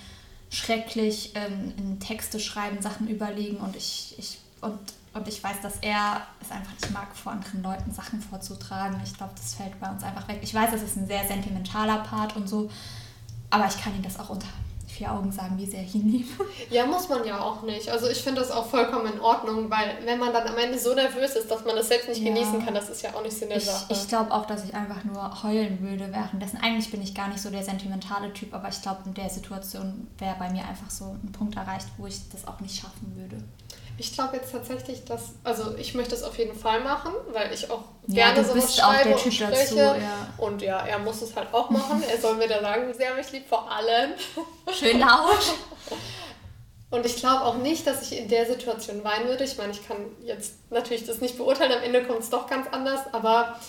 schrecklich ähm, in Texte schreiben, Sachen überlegen und ich, ich und, und ich weiß, dass er es einfach nicht mag, vor anderen Leuten Sachen vorzutragen. Ich glaube, das fällt bei uns einfach weg. Ich weiß, es ist ein sehr sentimentaler Part und so, aber ich kann ihm das auch unter vier Augen sagen, wie sehr ich ihn liebe. (laughs) Ja, muss man ja auch nicht. Also ich finde das auch vollkommen in Ordnung, weil wenn man dann am Ende so nervös ist, dass man das selbst nicht ja. genießen kann, das ist ja auch nicht Sinn der ich, Sache. Ich glaube auch, dass ich einfach nur heulen würde währenddessen. Eigentlich bin ich gar nicht so der sentimentale Typ, aber ich glaube, in der Situation wäre bei mir einfach so ein Punkt erreicht, wo ich das auch nicht schaffen würde. Ich glaube jetzt tatsächlich, dass, also ich möchte es auf jeden Fall machen, weil ich auch ja, gerne sowas schreibe und spreche. Dazu, ja. Und ja, er muss es halt auch machen. er soll mir da sagen, wie sehr er mich liebt, vor allem. Schön laut. (laughs) Und ich glaube auch nicht, dass ich in der Situation weinen würde. Ich meine, ich kann jetzt natürlich das nicht beurteilen, am Ende kommt es doch ganz anders, aber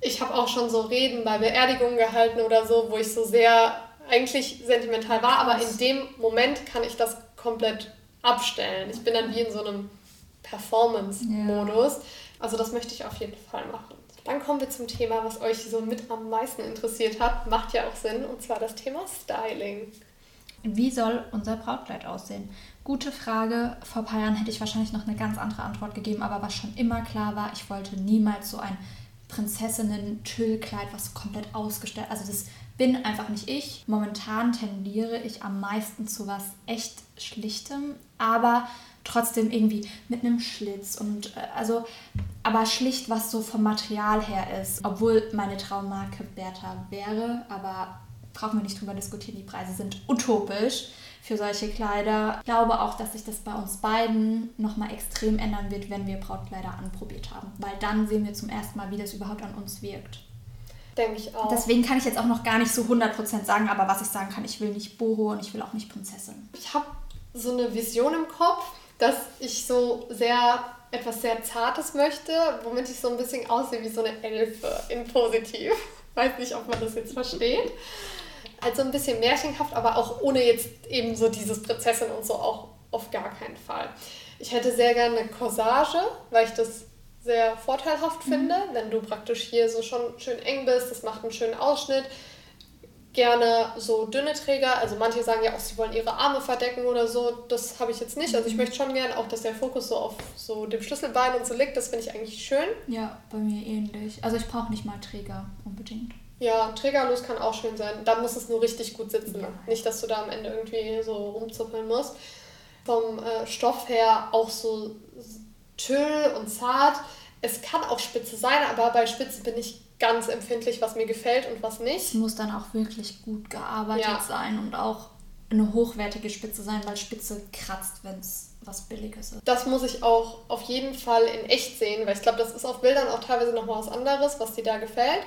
ich habe auch schon so Reden bei Beerdigungen gehalten oder so, wo ich so sehr eigentlich sentimental war, aber in dem Moment kann ich das komplett abstellen. Ich bin dann wie in so einem Performance-Modus. Ja. Also das möchte ich auf jeden Fall machen. Dann kommen wir zum Thema, was euch so mit am meisten interessiert hat. Macht ja auch Sinn, und zwar das Thema Styling. Wie soll unser Brautkleid aussehen? Gute Frage. Vor ein paar Jahren hätte ich wahrscheinlich noch eine ganz andere Antwort gegeben, aber was schon immer klar war, ich wollte niemals so ein Prinzessinnen-Tüllkleid, was komplett ausgestellt, also das bin einfach nicht ich. Momentan tendiere ich am meisten zu was echt Schlichtem, aber trotzdem irgendwie mit einem Schlitz und äh, also, aber schlicht was so vom Material her ist. Obwohl meine Traummarke Bertha wäre, aber brauchen wir nicht drüber diskutieren, die Preise sind utopisch für solche Kleider. Ich glaube auch, dass sich das bei uns beiden nochmal extrem ändern wird, wenn wir Brautkleider anprobiert haben. Weil dann sehen wir zum ersten Mal, wie das überhaupt an uns wirkt. Denke ich auch. Deswegen kann ich jetzt auch noch gar nicht so 100% sagen, aber was ich sagen kann, ich will nicht Boho und ich will auch nicht Prinzessin. Ich habe so eine Vision im Kopf, dass ich so sehr etwas sehr Zartes möchte, womit ich so ein bisschen aussehe wie so eine Elfe in positiv. (laughs) Weiß nicht, ob man das jetzt versteht. Also ein bisschen märchenhaft, aber auch ohne jetzt eben so dieses Prinzessin und so auch auf gar keinen Fall. Ich hätte sehr gerne eine Corsage, weil ich das sehr vorteilhaft mhm. finde, wenn du praktisch hier so schon schön eng bist. Das macht einen schönen Ausschnitt. Gerne so dünne Träger. Also manche sagen ja auch, sie wollen ihre Arme verdecken oder so. Das habe ich jetzt nicht. Also ich mhm. möchte schon gerne auch, dass der Fokus so auf so dem Schlüsselbein und so liegt. Das finde ich eigentlich schön. Ja, bei mir ähnlich. Also ich brauche nicht mal Träger unbedingt. Ja, trägerlos kann auch schön sein. Da muss es nur richtig gut sitzen. Ja. Nicht, dass du da am Ende irgendwie so rumzuppeln musst. Vom äh, Stoff her auch so Tüll und zart. Es kann auch spitze sein, aber bei Spitze bin ich ganz empfindlich, was mir gefällt und was nicht. Es muss dann auch wirklich gut gearbeitet ja. sein und auch eine hochwertige Spitze sein, weil Spitze kratzt, wenn es was Billiges ist. Das muss ich auch auf jeden Fall in echt sehen, weil ich glaube, das ist auf Bildern auch teilweise nochmal was anderes, was dir da gefällt.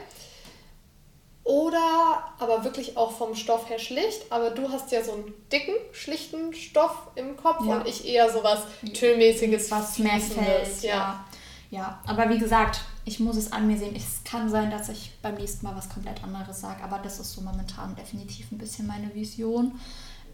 Oder aber wirklich auch vom Stoff her schlicht. Aber du hast ja so einen dicken, schlichten Stoff im Kopf ja. und ich eher so was Tüllmäßiges, was mehr fällt. Ja. ja. ja, aber wie gesagt, ich muss es an mir sehen. Es kann sein, dass ich beim nächsten Mal was komplett anderes sage, aber das ist so momentan definitiv ein bisschen meine Vision,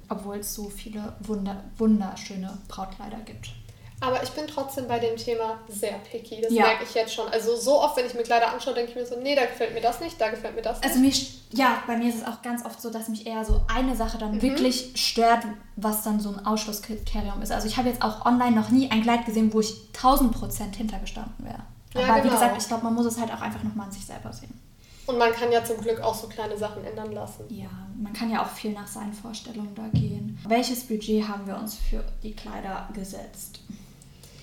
obwohl es so viele wunder wunderschöne Brautkleider gibt. Aber ich bin trotzdem bei dem Thema sehr picky. Das ja. merke ich jetzt schon. Also so oft, wenn ich mir Kleider anschaue, denke ich mir so, nee, da gefällt mir das nicht, da gefällt mir das also nicht. Also mir, ja, bei mir ist es auch ganz oft so, dass mich eher so eine Sache dann mhm. wirklich stört, was dann so ein Ausschlusskriterium ist. Also ich habe jetzt auch online noch nie ein Kleid gesehen, wo ich 1000 Prozent hintergestanden wäre. Aber ja, genau. wie gesagt, ich glaube, man muss es halt auch einfach nochmal an sich selber sehen. Und man kann ja zum Glück auch so kleine Sachen ändern lassen. Ja, man kann ja auch viel nach seinen Vorstellungen da gehen. Welches Budget haben wir uns für die Kleider gesetzt?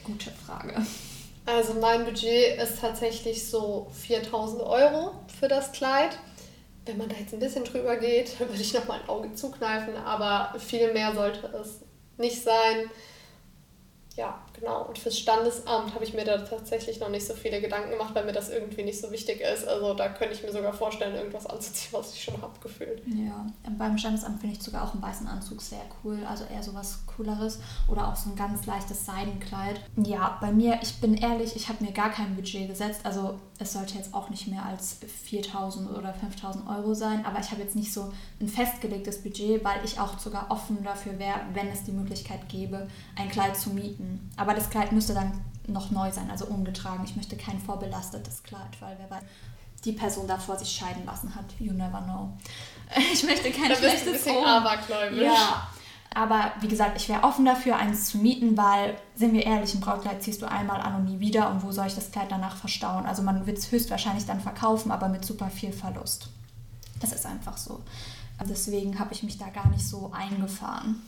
Gute Frage. Also mein Budget ist tatsächlich so 4000 Euro für das Kleid. Wenn man da jetzt ein bisschen drüber geht, (laughs) würde ich nochmal ein Auge zukneifen, aber viel mehr sollte es nicht sein ja, genau. Und fürs Standesamt habe ich mir da tatsächlich noch nicht so viele Gedanken gemacht, weil mir das irgendwie nicht so wichtig ist. Also da könnte ich mir sogar vorstellen, irgendwas anzuziehen, was ich schon habe gefühlt. Ja, beim Standesamt finde ich sogar auch einen weißen Anzug sehr cool. Also eher so was Cooleres. Oder auch so ein ganz leichtes Seidenkleid. Ja, bei mir, ich bin ehrlich, ich habe mir gar kein Budget gesetzt. Also es sollte jetzt auch nicht mehr als 4.000 oder 5.000 Euro sein. Aber ich habe jetzt nicht so ein festgelegtes Budget, weil ich auch sogar offen dafür wäre, wenn es die Möglichkeit gäbe, ein Kleid zu mieten bieten. Aber das Kleid müsste dann noch neu sein, also ungetragen. Ich möchte kein vorbelastetes Kleid, weil wer weiß, die Person davor sich scheiden lassen hat. You never know. (laughs) Ich möchte kein da schlechtes bist ein bisschen abergläubisch. Ja. Aber wie gesagt, ich wäre offen dafür, eins zu mieten, weil, sind wir ehrlich, ein Brautkleid ziehst du einmal an und nie wieder. Und wo soll ich das Kleid danach verstauen? Also man wird es höchstwahrscheinlich dann verkaufen, aber mit super viel Verlust. Das ist einfach so. Deswegen habe ich mich da gar nicht so eingefahren.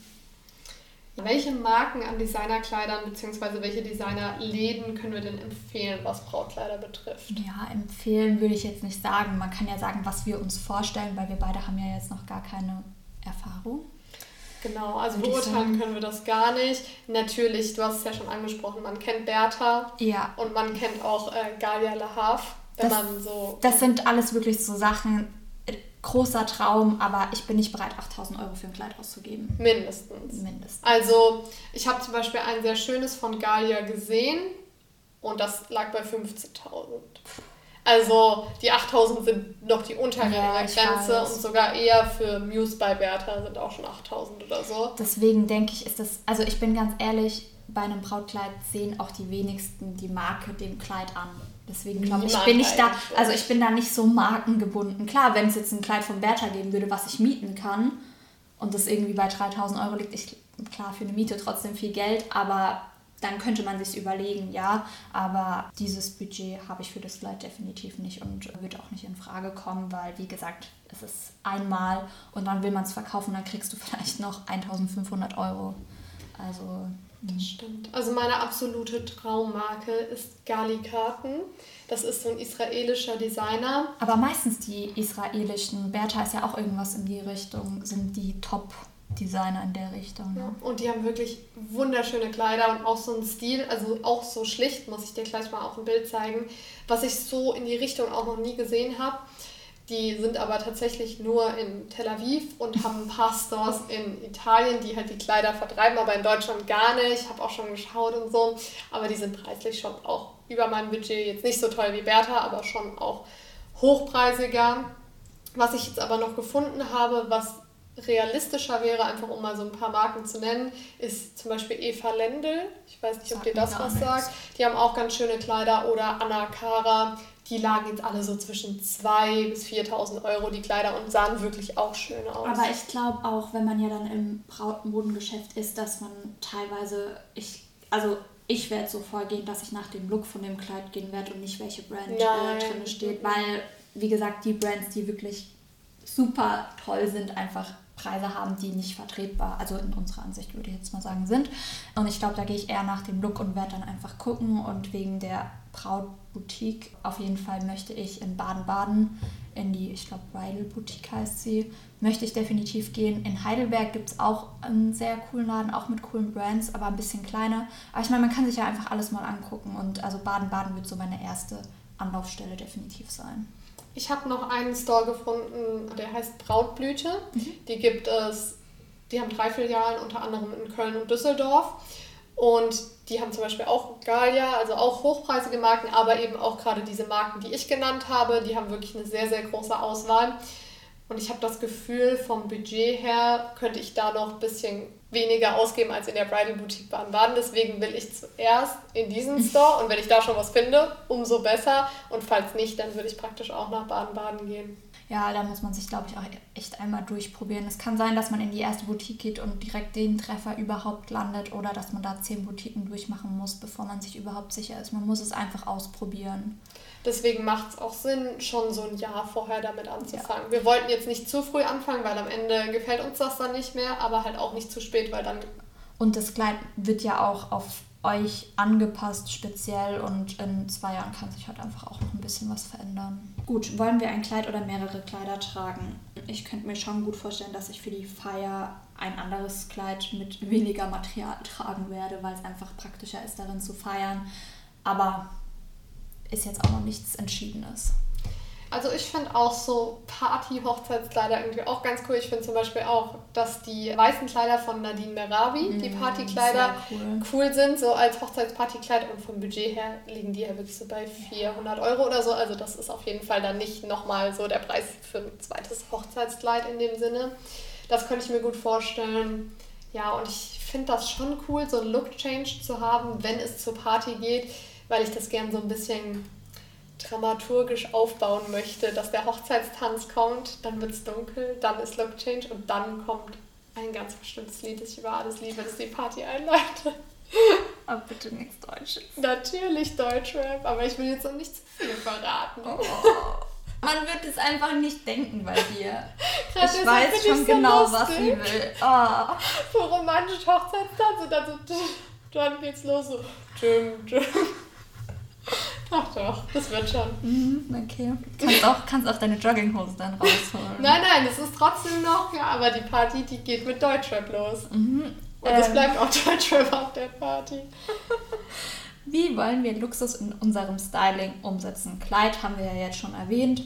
Welche Marken an Designerkleidern bzw. welche Designerläden können wir denn empfehlen, was Brautkleider betrifft? Ja, empfehlen würde ich jetzt nicht sagen. Man kann ja sagen, was wir uns vorstellen, weil wir beide haben ja jetzt noch gar keine Erfahrung. Genau, also beurteilen können wir das gar nicht. Natürlich, du hast es ja schon angesprochen, man kennt Bertha ja. und man kennt auch äh, Galia Lahav, wenn das, man so. Das sind alles wirklich so Sachen, großer Traum, aber ich bin nicht bereit, 8000 Euro für ein Kleid auszugeben. Mindestens. Mindestens. Also, ich habe zum Beispiel ein sehr schönes von Galia gesehen und das lag bei 15.000. Also, die 8000 sind noch die untere ja, Grenze und sogar eher für Muse bei Bertha sind auch schon 8000 oder so. Deswegen denke ich, ist das, also ich bin ganz ehrlich, bei einem Brautkleid sehen auch die wenigsten die Marke dem Kleid an. Deswegen glaube ich, bin ich da, also ich bin da nicht so markengebunden. Klar, wenn es jetzt ein Kleid von Bertha geben würde, was ich mieten kann und das irgendwie bei 3000 Euro liegt, ich, klar, für eine Miete trotzdem viel Geld, aber dann könnte man sich überlegen, ja, aber dieses Budget habe ich für das Kleid definitiv nicht und wird auch nicht in Frage kommen, weil, wie gesagt, es ist einmal und dann will man es verkaufen, dann kriegst du (laughs) vielleicht noch 1500 Euro. Also Das stimmt. Also meine absolute Traummarke ist Galikaten. Das ist so ein israelischer Designer. Aber meistens die israelischen, Bertha ist ja auch irgendwas in die Richtung, sind die Top-Designer in der Richtung. Ne? Und die haben wirklich wunderschöne Kleider und auch so einen Stil, also auch so schlicht, muss ich dir gleich mal auch ein Bild zeigen, was ich so in die Richtung auch noch nie gesehen habe. Die sind aber tatsächlich nur in Tel Aviv und haben ein paar Stores in Italien, die halt die Kleider vertreiben, aber in Deutschland gar nicht. Ich habe auch schon geschaut und so. Aber die sind preislich schon auch über mein Budget. Jetzt nicht so toll wie Bertha, aber schon auch hochpreisiger. Was ich jetzt aber noch gefunden habe, was realistischer wäre, einfach um mal so ein paar Marken zu nennen, ist zum Beispiel Eva Lendl. Ich weiß nicht, ob dir das was sagt. Die haben auch ganz schöne Kleider. Oder Anna Cara. Die lagen jetzt alle so zwischen 2.000 bis 4.000 Euro, die Kleider, und sahen wirklich auch schön aus. Aber ich glaube auch, wenn man ja dann im Brautmodengeschäft ist, dass man teilweise, ich, also ich werde so vorgehen, dass ich nach dem Look von dem Kleid gehen werde und nicht welche Brand äh, drin steht, weil, wie gesagt, die Brands, die wirklich super toll sind, einfach Preise haben, die nicht vertretbar, also in unserer Ansicht würde ich jetzt mal sagen, sind. Und ich glaube, da gehe ich eher nach dem Look und werde dann einfach gucken. Und wegen der Brautboutique, auf jeden Fall möchte ich in Baden-Baden, in die, ich glaube, Bridal Boutique heißt sie, möchte ich definitiv gehen. In Heidelberg gibt es auch einen sehr coolen Laden, auch mit coolen Brands, aber ein bisschen kleiner. Aber ich meine, man kann sich ja einfach alles mal angucken. Und also Baden-Baden wird so meine erste Anlaufstelle definitiv sein. Ich habe noch einen Store gefunden, der heißt Brautblüte. Mhm. Die gibt es, die haben drei Filialen, unter anderem in Köln und Düsseldorf. Und die haben zum Beispiel auch Galia, also auch hochpreisige Marken, aber eben auch gerade diese Marken, die ich genannt habe. Die haben wirklich eine sehr, sehr große Auswahl. Und ich habe das Gefühl, vom Budget her könnte ich da noch ein bisschen weniger ausgeben als in der Bridal Boutique Baden-Baden. Deswegen will ich zuerst in diesen (laughs) Store und wenn ich da schon was finde, umso besser. Und falls nicht, dann würde ich praktisch auch nach Baden-Baden gehen. Ja, da muss man sich, glaube ich, auch echt einmal durchprobieren. Es kann sein, dass man in die erste Boutique geht und direkt den Treffer überhaupt landet oder dass man da zehn Boutiquen durchmachen muss, bevor man sich überhaupt sicher ist. Man muss es einfach ausprobieren. Deswegen macht es auch Sinn, schon so ein Jahr vorher damit anzufangen. Ja. Wir wollten jetzt nicht zu früh anfangen, weil am Ende gefällt uns das dann nicht mehr, aber halt auch nicht zu spät, weil dann. Und das Kleid wird ja auch auf euch angepasst speziell und in zwei Jahren kann sich halt einfach auch noch ein bisschen was verändern. Gut, wollen wir ein Kleid oder mehrere Kleider tragen? Ich könnte mir schon gut vorstellen, dass ich für die Feier ein anderes Kleid mit weniger Material tragen werde, weil es einfach praktischer ist, darin zu feiern. Aber ist jetzt auch noch nichts Entschiedenes. Also ich finde auch so Party-Hochzeitskleider irgendwie auch ganz cool. Ich finde zum Beispiel auch, dass die weißen Kleider von Nadine Merabi, mm, die Partykleider, cool. cool. sind, so als Hochzeitspartykleid. Und vom Budget her liegen die ja wirklich so bei 400 Euro oder so. Also das ist auf jeden Fall dann nicht nochmal so der Preis für ein zweites Hochzeitskleid in dem Sinne. Das könnte ich mir gut vorstellen. Ja, und ich finde das schon cool, so einen Look-Change zu haben, wenn es zur Party geht, weil ich das gern so ein bisschen dramaturgisch aufbauen möchte, dass der Hochzeitstanz kommt, dann wird es dunkel, dann ist Look Change und dann kommt ein ganz bestimmtes Lied, das ich über alles liebe, das die Party einleitet. Aber bitte nichts Deutsches. Natürlich Deutschrap, aber ich will jetzt noch nicht zu viel verraten. Oh. Man wird es einfach nicht denken bei dir. (laughs) Ich weiß schon so genau, lustig. was sie will. Oh. So romantisch Hochzeitstanz und dann so, dann geht's los so. Tschüm, tschüm. Ach doch, das wird schon. Mhm, okay. Kannst auch, kannst auch deine Jogginghose dann rausholen. Nein, nein, es ist trotzdem noch, ja, aber die Party, die geht mit Deutschrap los. Mhm. Und es ähm. bleibt auch Deutschrap auf der Party. (laughs) Wie wollen wir Luxus in unserem Styling umsetzen? Kleid haben wir ja jetzt schon erwähnt.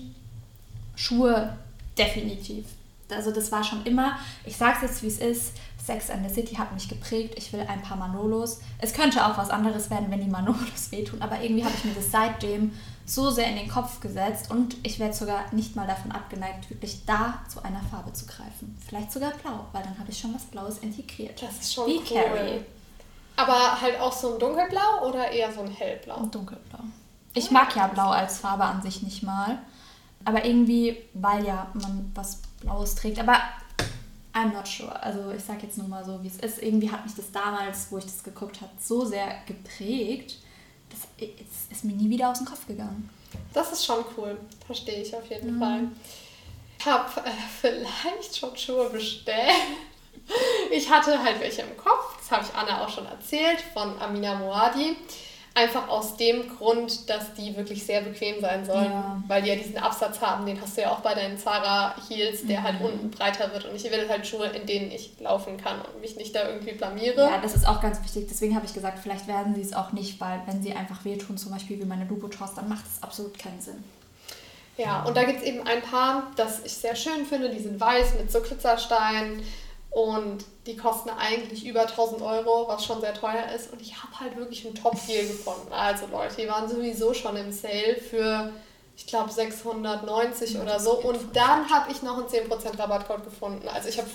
Schuhe definitiv. Also das war schon immer, ich sag's jetzt wie es ist, Sex and the City hat mich geprägt. Ich will ein paar Manolos. Es könnte auch was anderes werden, wenn die Manolos (laughs) wehtun, aber irgendwie habe ich mir das seitdem so sehr in den Kopf gesetzt und ich werde sogar nicht mal davon abgeneigt, wirklich da zu einer Farbe zu greifen. Vielleicht sogar blau, weil dann habe ich schon was Blaues integriert. Das ist schon Wie cool. Carrie. Aber halt auch so ein dunkelblau oder eher so ein hellblau? Ein dunkelblau. Ich mag ja blau als Farbe an sich nicht mal. Aber irgendwie, weil ja man was Blaues trägt. Aber I'm not sure. Also ich sage jetzt nur mal so, wie es ist. Irgendwie hat mich das damals, wo ich das geguckt habe, so sehr geprägt, das ist, ist mir nie wieder aus dem Kopf gegangen. Das ist schon cool. Verstehe ich auf jeden mhm. Fall. Ich habe äh, vielleicht schon Schuhe bestellt. ich hatte halt welche im Kopf, das habe ich Anna auch schon erzählt, von Amina Moadi. Einfach aus dem Grund, dass die wirklich sehr bequem sein sollen. Ja. Weil die ja diesen Absatz haben, den hast du ja auch bei deinen Zara Heels, der halt Mhm. unten breiter wird. Und ich will halt Schuhe, in denen ich laufen kann und mich nicht da irgendwie blamiere. Ja, das ist auch ganz wichtig. Deswegen habe ich gesagt, vielleicht werden sie es auch nicht, weil wenn sie einfach wehtun, zum Beispiel wie meine Louboutin, dann macht es absolut keinen Sinn. Ja, und da gibt es eben ein paar, das ich sehr schön finde. Die sind weiß mit so Glitzersteinen und die kosten eigentlich über 1000 Euro, was schon sehr teuer ist. Und ich habe halt wirklich einen Top-Deal gefunden. Also Leute, die waren sowieso schon im Sale für, ich glaube, 690 Ja, oder so. Und dann habe ich noch einen 10% Rabattcode gefunden. Also ich habe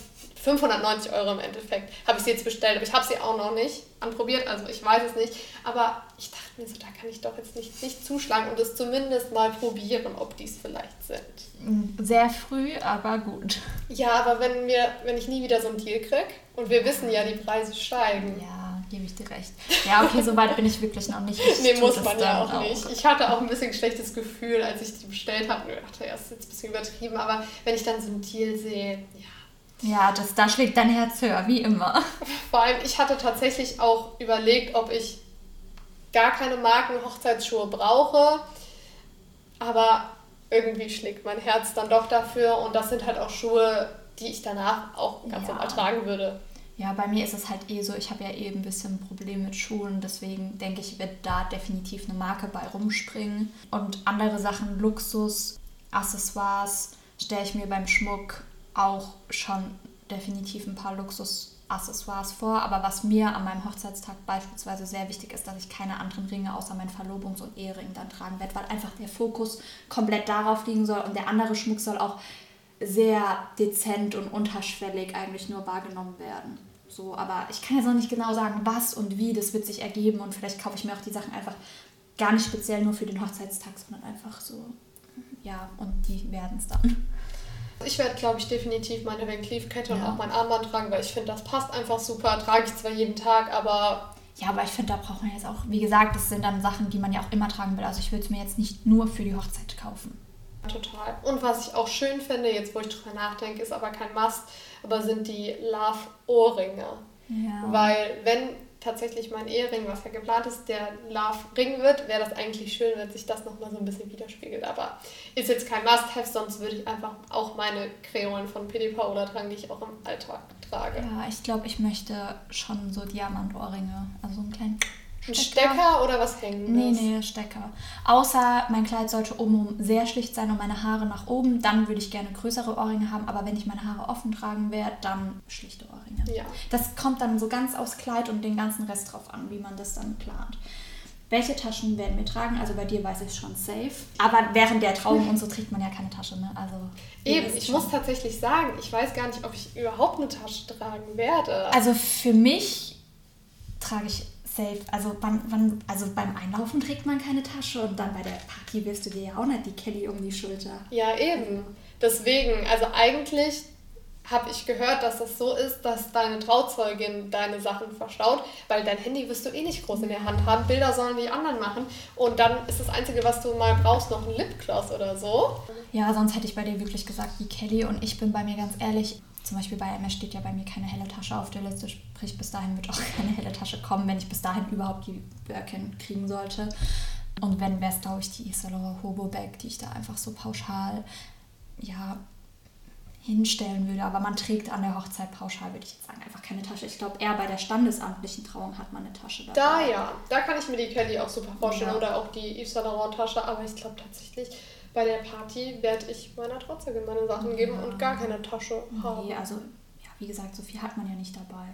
590 Euro im Endeffekt, habe ich sie jetzt bestellt. Aber ich habe sie auch noch nicht anprobiert, also ich weiß es nicht. Aber ich dachte mir so, da kann ich doch jetzt nicht, nicht zuschlagen und es zumindest mal probieren, ob die es vielleicht sind. Sehr früh, aber gut. Ja, aber wenn, wir, wenn ich nie wieder so einen Deal krieg und wir wissen ja, die Preise steigen. Ja, gebe ich dir recht. Ja, okay, so weit bin ich wirklich noch nicht. Ich Nee, muss man ja dann auch nicht. Ich hatte auch ein bisschen ein schlechtes Gefühl, als ich die bestellt habe. Und ich dachte, ja, das ist jetzt ein bisschen übertrieben. Aber wenn ich dann so einen Deal sehe, ja. Ja, das, da schlägt dein Herz höher, wie immer. (laughs) Vor allem, ich hatte tatsächlich auch überlegt, ob ich gar keine Marken-Hochzeitsschuhe brauche. Aber irgendwie schlägt mein Herz dann doch dafür. Und das sind halt auch Schuhe, die ich danach auch ganz Ja. normal tragen würde. Ja, bei mir ist es halt eh so, ich habe ja eh ein bisschen ein Problem mit Schuhen, deswegen denke ich, wird da definitiv eine Marke bei rumspringen. Und andere Sachen, Luxus, Accessoires, stelle ich mir beim Schmuck auch schon definitiv ein paar Luxus-Accessoires vor. Aber was mir an meinem Hochzeitstag beispielsweise sehr wichtig ist, dass ich keine anderen Ringe außer meinen Verlobungs- und Ehering dann tragen werde, weil einfach der Fokus komplett darauf liegen soll und der andere Schmuck soll auch sehr dezent und unterschwellig eigentlich nur wahrgenommen werden. So, aber ich kann jetzt noch nicht genau sagen, was und wie, das wird sich ergeben und vielleicht kaufe ich mir auch die Sachen einfach gar nicht speziell nur für den Hochzeitstag, sondern einfach so, ja, und die werden es dann. Ich werde, glaube ich, definitiv meine Van Cleef-Kette und Ja. auch mein Armband tragen, weil ich finde, das passt einfach super. Trage ich zwar jeden Tag, aber Ja, aber ich finde, da braucht man jetzt auch, wie gesagt, das sind dann Sachen, die man ja auch immer tragen will. Also ich würde es mir jetzt nicht nur für die Hochzeit kaufen. total. Und was ich auch schön finde, jetzt wo ich drüber nachdenke, ist aber kein Must, aber sind die Love-Ohrringe. Ja. Weil wenn tatsächlich mein Ehering, was ja geplant ist, der Love-Ring wird, wäre das eigentlich schön, wenn sich das nochmal so ein bisschen widerspiegelt. Aber ist jetzt kein Must-Have, sonst würde ich einfach auch meine Kreolen von PD Paola tragen, die ich auch im Alltag trage. Ja, ich glaube, ich möchte schon so Diamantohrringe. Also einen kleinen Ein Stecker oder was Nee, hängendes? nee, Stecker. Außer mein Kleid sollte obenrum sehr schlicht sein und meine Haare nach oben. Dann würde ich gerne größere Ohrringe haben. Aber wenn ich meine Haare offen tragen werde, dann schlichte Ohrringe. Ja. Das kommt dann so ganz aufs Kleid und den ganzen Rest drauf an, wie man das dann plant. Welche Taschen werden wir tragen? Also bei dir weiß ich schon safe. Aber während der Trauung und so trägt man ja keine Tasche, ne? Also Eben, ich schon. muss tatsächlich sagen, ich weiß gar nicht, ob ich überhaupt eine Tasche tragen werde. Also für mich trage ich safe. Also, wann, wann, also beim Einlaufen trägt man keine Tasche und dann bei der Party wirst du dir ja auch nicht die Kelly um die Schulter. Ja, eben. Deswegen, also eigentlich habe ich gehört, dass das so ist, dass deine Trauzeugin deine Sachen verstaut, weil dein Handy wirst du eh nicht groß in der Hand haben. Bilder sollen die anderen machen und dann ist das Einzige, was du mal brauchst, noch ein Lipgloss oder so. Ja, sonst hätte ich bei dir wirklich gesagt wie Kelly und ich bin bei mir ganz ehrlich. Zum Beispiel bei MS steht ja bei mir keine helle Tasche auf der Liste, sprich bis dahin wird auch (laughs) keine helle Tasche kommen, wenn ich bis dahin überhaupt die Birkin kriegen sollte. Und wenn, wäre es glaube ich die Isalora Hobo Bag, die ich da einfach so pauschal, ja, hinstellen würde. Aber man trägt an der Hochzeit pauschal, würde ich jetzt sagen, einfach keine Tasche. Ich glaube, eher bei der standesamtlichen Trauung hat man eine Tasche dabei. Da ja, da kann ich mir die Kelly auch super vorstellen Ja. oder auch die Yves Saint Laurent Tasche, aber ich glaube tatsächlich, bei der Party werde ich meiner Trauzeugin meine Sachen geben und gar keine Tasche haben. Nee, also, ja, wie gesagt, so viel hat man ja nicht dabei.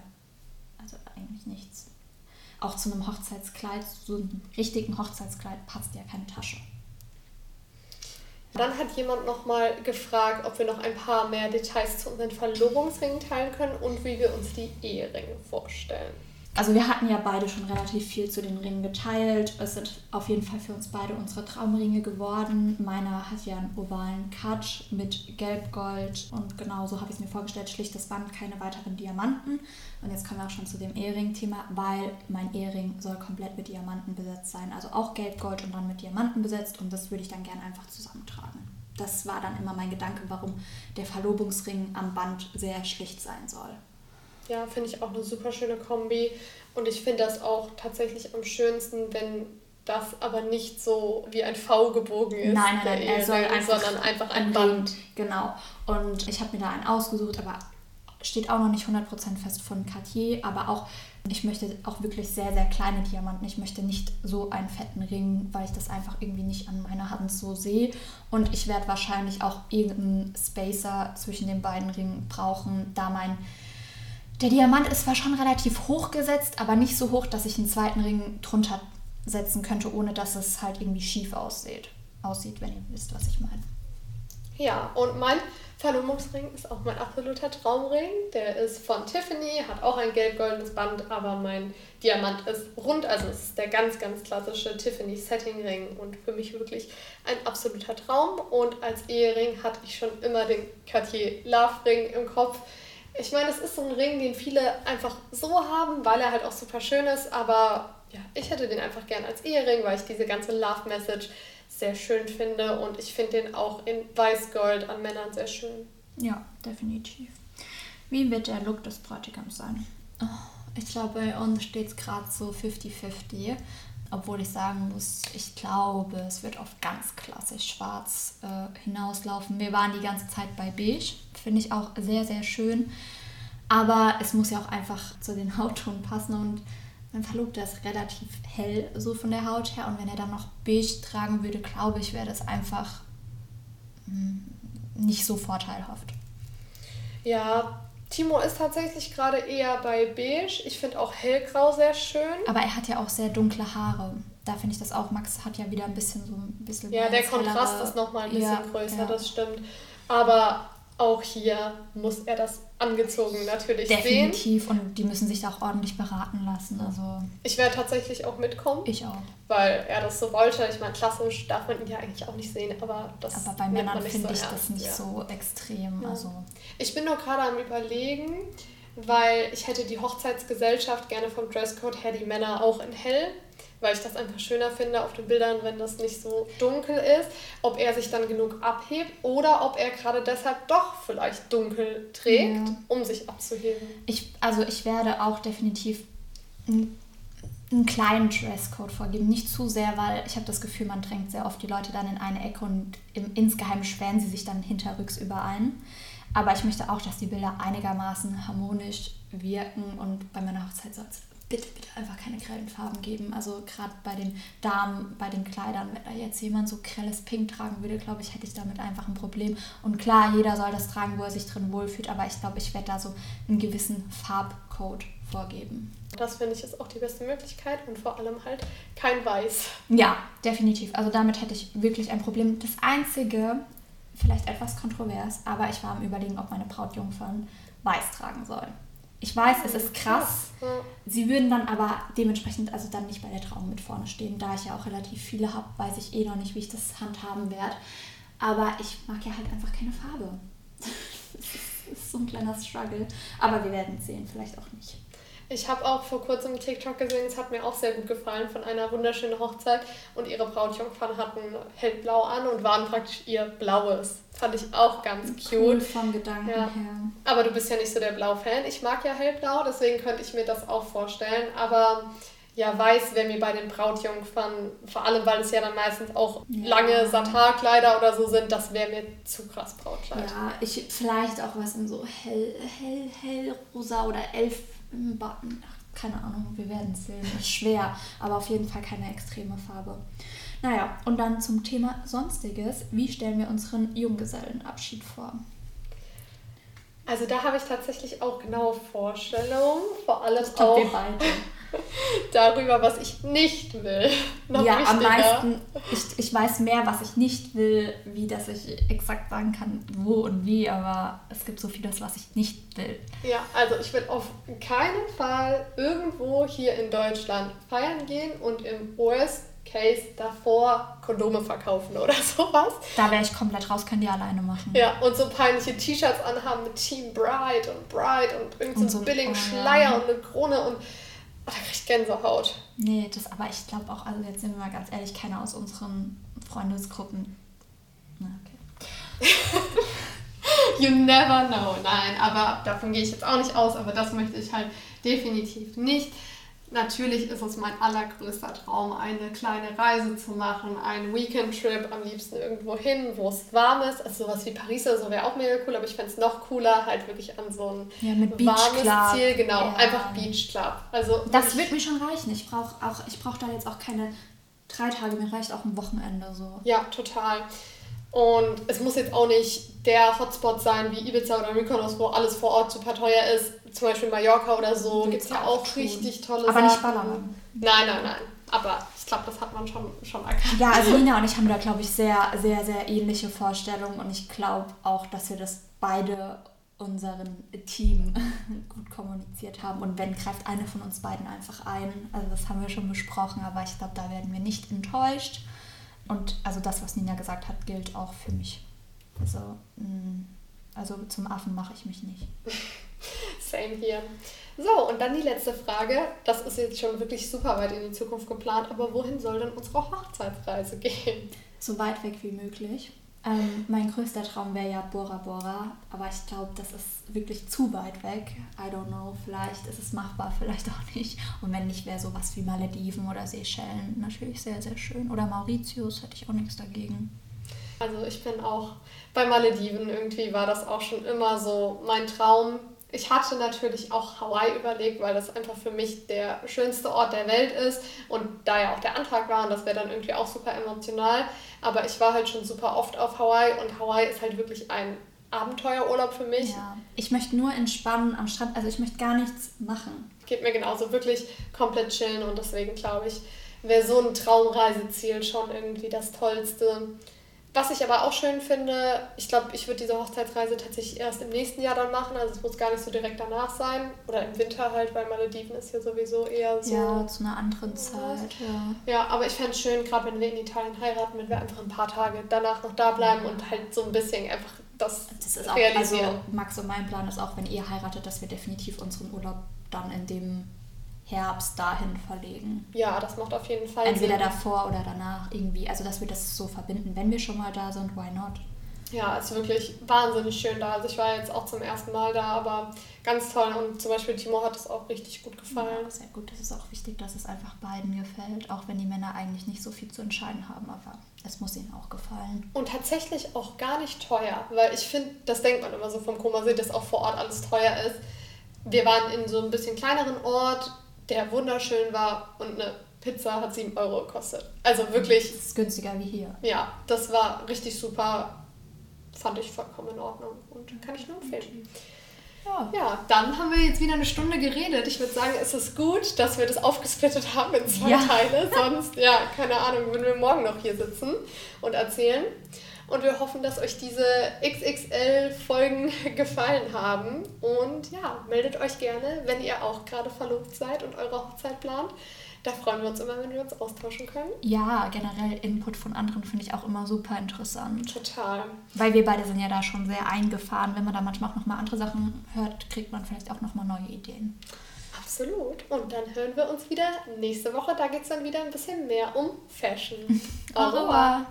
Also eigentlich nichts. Auch zu einem Hochzeitskleid, so einem richtigen Hochzeitskleid passt ja keine Tasche. Dann hat jemand nochmal gefragt, ob wir noch ein paar mehr Details zu unseren Verlobungsringen teilen können und wie wir uns die Eheringe vorstellen. Also wir hatten ja beide schon relativ viel zu den Ringen geteilt. Es sind auf jeden Fall für uns beide unsere Traumringe geworden. Meiner hat ja einen ovalen Cut mit Gelb-Gold und genau so habe ich es mir vorgestellt. Schlichtes Band, keine weiteren Diamanten. Und jetzt kommen wir auch schon zu dem Ehering-Thema, weil mein Ehering soll komplett mit Diamanten besetzt sein. Also auch Gelb-Gold und dann mit Diamanten besetzt und das würde ich dann gerne einfach zusammentragen. Das war dann immer mein Gedanke, warum der Verlobungsring am Band sehr schlicht sein soll. Ja, finde ich auch eine super schöne Kombi. Und ich finde das auch tatsächlich am schönsten, wenn das aber nicht so wie ein V gebogen ist. Nein, nein, nein, er soll einfach sondern einfach ein Band. Genau. Und ich habe mir da einen ausgesucht, aber steht auch noch nicht 100% fest von Cartier. Aber auch, ich möchte auch wirklich sehr, sehr kleine Diamanten. Ich möchte nicht so einen fetten Ring, weil ich das einfach irgendwie nicht an meiner Hand so sehe. Und ich werde wahrscheinlich auch irgendeinen Spacer zwischen den beiden Ringen brauchen, da mein der Diamant ist zwar schon relativ hoch gesetzt, aber nicht so hoch, dass ich einen zweiten Ring drunter setzen könnte, ohne dass es halt irgendwie schief aussieht. Aussieht, wenn ihr wisst, was ich meine. Ja, und mein Verlobungsring ist auch mein absoluter Traumring. Der ist von Tiffany, hat auch ein gelb-goldenes Band, aber mein Diamant ist rund. Also es ist der ganz, ganz klassische Tiffany Setting Ring und für mich wirklich ein absoluter Traum. Und als Ehering hatte ich schon immer den Cartier Love Ring im Kopf. Ich meine, es ist so ein Ring, den viele einfach so haben, weil er halt auch super schön ist, aber ja, ich hätte den einfach gern als Ehering, weil ich diese ganze Love Message sehr schön finde und ich finde den auch in Weiß-Gold an Männern sehr schön. Ja, definitiv. Wie wird der Look des Bräutigams sein? Oh, ich glaube, bei uns steht es gerade so 50-50. Obwohl ich sagen muss, ich glaube, es wird auf ganz klassisch schwarz äh, hinauslaufen. Wir waren die ganze Zeit bei beige. Finde ich auch sehr, sehr schön. Aber es muss ja auch einfach zu den (laughs) Hautton passen und mein Verlobter ist relativ hell so von der Haut her und wenn er dann noch beige tragen würde, glaube ich, wäre das einfach mm, nicht so vorteilhaft. Ja, Timo ist tatsächlich gerade eher bei beige. Ich finde auch hellgrau sehr schön. Aber er hat ja auch sehr dunkle Haare. Da finde ich das auch. Max hat ja wieder ein bisschen so ein bisschen. Ja, der Kontrast ist nochmal ein bisschen Ja, größer, ja. das stimmt. Aber auch hier muss er das angezogen natürlich sehen. Definitiv. Und die müssen sich da auch ordentlich beraten lassen. Also Ich werde tatsächlich auch mitkommen, ich auch. weil er das so wollte. Ich meine, klassisch darf man ihn ja eigentlich auch nicht sehen, aber das Aber bei Männern finde so ich ernst, das nicht ja. so extrem. Ja. Also Ich bin nur gerade am überlegen, weil ich hätte die Hochzeitsgesellschaft gerne vom Dresscode her die Männer auch in hell, weil ich das einfach schöner finde auf den Bildern, wenn das nicht so dunkel ist, ob er sich dann genug abhebt oder ob er gerade deshalb doch vielleicht dunkel trägt, Ja. um sich abzuheben. ich, also ich werde auch definitiv einen, einen kleinen Dresscode vorgeben. Nicht zu sehr, weil ich habe das Gefühl, man drängt sehr oft die Leute dann in eine Ecke und im, insgeheim sperren sie sich dann hinterrücks überein. Aber ich möchte auch, dass die Bilder einigermaßen harmonisch wirken und bei meiner Hochzeit soll es bitte, bitte einfach keine grellen Farben geben. Also gerade bei den Damen, bei den Kleidern, wenn da jetzt jemand so grelles Pink tragen würde, glaube ich, hätte ich damit einfach ein Problem. Und klar, jeder soll das tragen, wo er sich drin wohlfühlt, aber ich glaube, ich werde da so einen gewissen Farbcode vorgeben. Das finde ich ist auch die beste Möglichkeit und vor allem halt kein Weiß. Ja, definitiv. Also damit hätte ich wirklich ein Problem. Das Einzige, vielleicht etwas kontrovers, aber ich war am Überlegen, ob meine Brautjungfern weiß tragen sollen. Ich weiß, es ist krass. Sie würden dann aber dementsprechend also dann nicht bei der Trauung mit vorne stehen. Da ich ja auch relativ viele habe, weiß ich eh noch nicht, wie ich das handhaben werde. Aber ich mag ja halt einfach keine Farbe. (laughs) Das ist, das ist so ein kleiner Struggle. Aber wir werden es sehen, vielleicht auch nicht. Ich habe auch vor kurzem TikTok gesehen, es hat mir auch sehr gut gefallen von einer wunderschönen Hochzeit und ihre Brautjungfern hatten hellblau an und waren praktisch ihr blaues. Fand ich auch ganz Cool cute. vom Gedanken Ja. her. Aber du bist ja nicht so der Blau-Fan. Ich mag ja hellblau, deswegen könnte ich mir das auch vorstellen. Aber ja, weiß wäre mir bei den Brautjungfern, vor allem weil es ja dann meistens auch Ja. lange Satarkleider oder so sind, das wäre mir zu krass Brautkleid. Ja, ich vielleicht auch was in so hell, hell, hell rosa oder elf Ach, keine Ahnung, wir werden es sehen. Ist schwer, aber auf jeden Fall keine extreme Farbe. Naja, und dann zum Thema Sonstiges. Wie stellen wir unseren Junggesellenabschied vor? Also da habe ich tatsächlich auch genaue Vorstellungen, vor allem Ich glaube, wir auch beide. (laughs) darüber, was ich nicht will. Noch ja, am meisten, ich, ich weiß mehr, was ich nicht will, wie dass ich exakt sagen kann, wo und wie, aber es gibt so vieles, was ich nicht will. Ja, also ich will auf keinen Fall irgendwo hier in Deutschland feiern gehen und im Worst Case davor Kondome verkaufen oder (laughs) sowas. Da wäre ich komplett raus, können die alleine machen. Ja, und so peinliche T-Shirts anhaben mit Team Bride und Bride und irgend so billigen oh ja. Schleier und eine Krone und da krieg ich Gänsehaut. Nee, das, aber ich glaube auch, also jetzt sind wir mal ganz ehrlich, keiner aus unseren Freundesgruppen. Na, okay. (laughs) you never know. Nein, aber davon gehe ich jetzt auch nicht aus, aber das möchte ich halt definitiv nicht. Natürlich ist es mein allergrößter Traum, eine kleine Reise zu machen, einen Weekend-Trip, am liebsten irgendwo hin, wo es warm ist. Also sowas wie Paris oder so wäre auch mega cool, aber ich fände es noch cooler, halt wirklich an so ein Ja, warmes. Ziel. Genau, Ja. einfach Beach Club. Also Das wird mir schon reichen. Ich brauche auch, ich brauche da jetzt auch keine drei Tage, mir reicht auch ein Wochenende so. Ja, total. Und es muss jetzt auch nicht der Hotspot sein wie Ibiza oder Mykonos, wo alles vor Ort super teuer ist. Zum Beispiel Mallorca oder so. Gibt es ja auch tun. richtig tolle Aber Sachen. nicht Ballermann. Nein, nein, nein. Aber ich glaube, das hat man schon, schon erkannt. Ja, also (laughs) Nina und ich haben da, glaube ich, sehr, sehr, sehr ähnliche Vorstellungen und ich glaube auch, dass wir das beide unseren Team (laughs) gut kommuniziert haben. Und wenn greift eine von uns beiden einfach ein. Also das haben wir schon besprochen, aber ich glaube, da werden wir nicht enttäuscht. Und also das, was Nina gesagt hat, gilt auch für mich. Also, mh, also zum Affen mache ich mich nicht. (laughs) Same hier. So, und dann die letzte Frage. Das ist jetzt schon wirklich super weit in die Zukunft geplant, aber wohin soll denn unsere Hochzeitsreise gehen? so weit weg wie möglich. Ähm, mein größter Traum wäre ja Bora Bora, aber ich glaube, das ist wirklich zu weit weg. I don't know, vielleicht ist es machbar, (laughs) vielleicht auch nicht. Und wenn nicht, wäre sowas wie Malediven oder Seychellen natürlich sehr, sehr schön. Oder Mauritius hätte ich auch nichts dagegen. Also ich bin auch bei Malediven. Irgendwie war das auch schon immer so mein Traum. Ich hatte natürlich auch Hawaii überlegt, weil das einfach für mich der schönste Ort der Welt ist und da ja auch der Antrag war und das wäre dann irgendwie auch super emotional. Aber ich war halt schon super oft auf Hawaii und Hawaii ist halt wirklich ein Abenteuerurlaub für mich. Ja, ich möchte nur entspannen am Strand, also ich möchte gar nichts machen. Geht mir genauso wirklich komplett chillen und deswegen glaube ich, wäre so ein Traumreiseziel schon irgendwie das Tollste. Was ich aber auch schön finde, ich glaube, ich würde diese Hochzeitsreise tatsächlich erst im nächsten Jahr dann machen. Also es muss gar nicht so direkt danach sein. Oder im Winter halt, weil Malediven ist ja sowieso eher so. Ja, zu einer anderen Zeit, ja. Ja, aber ich fände es schön, gerade wenn wir in Italien heiraten, wenn wir einfach ein paar Tage danach noch da bleiben und halt so ein bisschen einfach das, Das ist auch, realisieren. also Max und mein Plan ist auch, wenn ihr heiratet, dass wir definitiv unseren Urlaub dann in dem Herbst dahin verlegen. ja, das macht auf jeden Fall Entweder Sinn. davor oder danach irgendwie. Also, dass wir das so verbinden. Wenn wir schon mal da sind, why not? Ja, ist wirklich wahnsinnig schön da. Also ich war jetzt auch zum ersten Mal da, aber ganz toll. Und zum Beispiel Timo hat es auch richtig gut gefallen. Ja, sehr gut. Das ist auch wichtig, dass es einfach beiden gefällt. Auch wenn die Männer eigentlich nicht so viel zu entscheiden haben. Aber es muss ihnen auch gefallen. Und tatsächlich auch gar nicht teuer, weil ich finde, das denkt man immer so vom Komasee, dass auch vor Ort alles teuer ist. Wir waren in so ein bisschen kleineren Ort, der wunderschön war und eine Pizza hat 7 Euro gekostet. Also wirklich, Es ist günstiger wie hier. ja, das war richtig super. Fand ich vollkommen in Ordnung und kann ich nur empfehlen. Ja. Ja, dann haben wir jetzt wieder eine Stunde geredet. Ich würde sagen, es ist gut, dass wir das aufgesplittet haben in zwei Ja. Teile. Sonst, ja, keine Ahnung, würden wir morgen noch hier sitzen und erzählen. Und wir hoffen, dass euch diese XXL-Folgen (laughs) gefallen haben. Und ja, meldet euch gerne, wenn ihr auch gerade verlobt seid und eure Hochzeit plant. Da freuen wir uns immer, wenn wir uns austauschen können. Ja, generell Input von anderen finde ich auch immer super interessant. Total. Weil wir beide sind ja da schon sehr eingefahren. Wenn man da manchmal auch nochmal andere Sachen hört, kriegt man vielleicht auch nochmal neue Ideen. Absolut. Und dann hören wir uns wieder nächste Woche. Da geht es dann wieder ein bisschen mehr um Fashion. (laughs) Au revoir.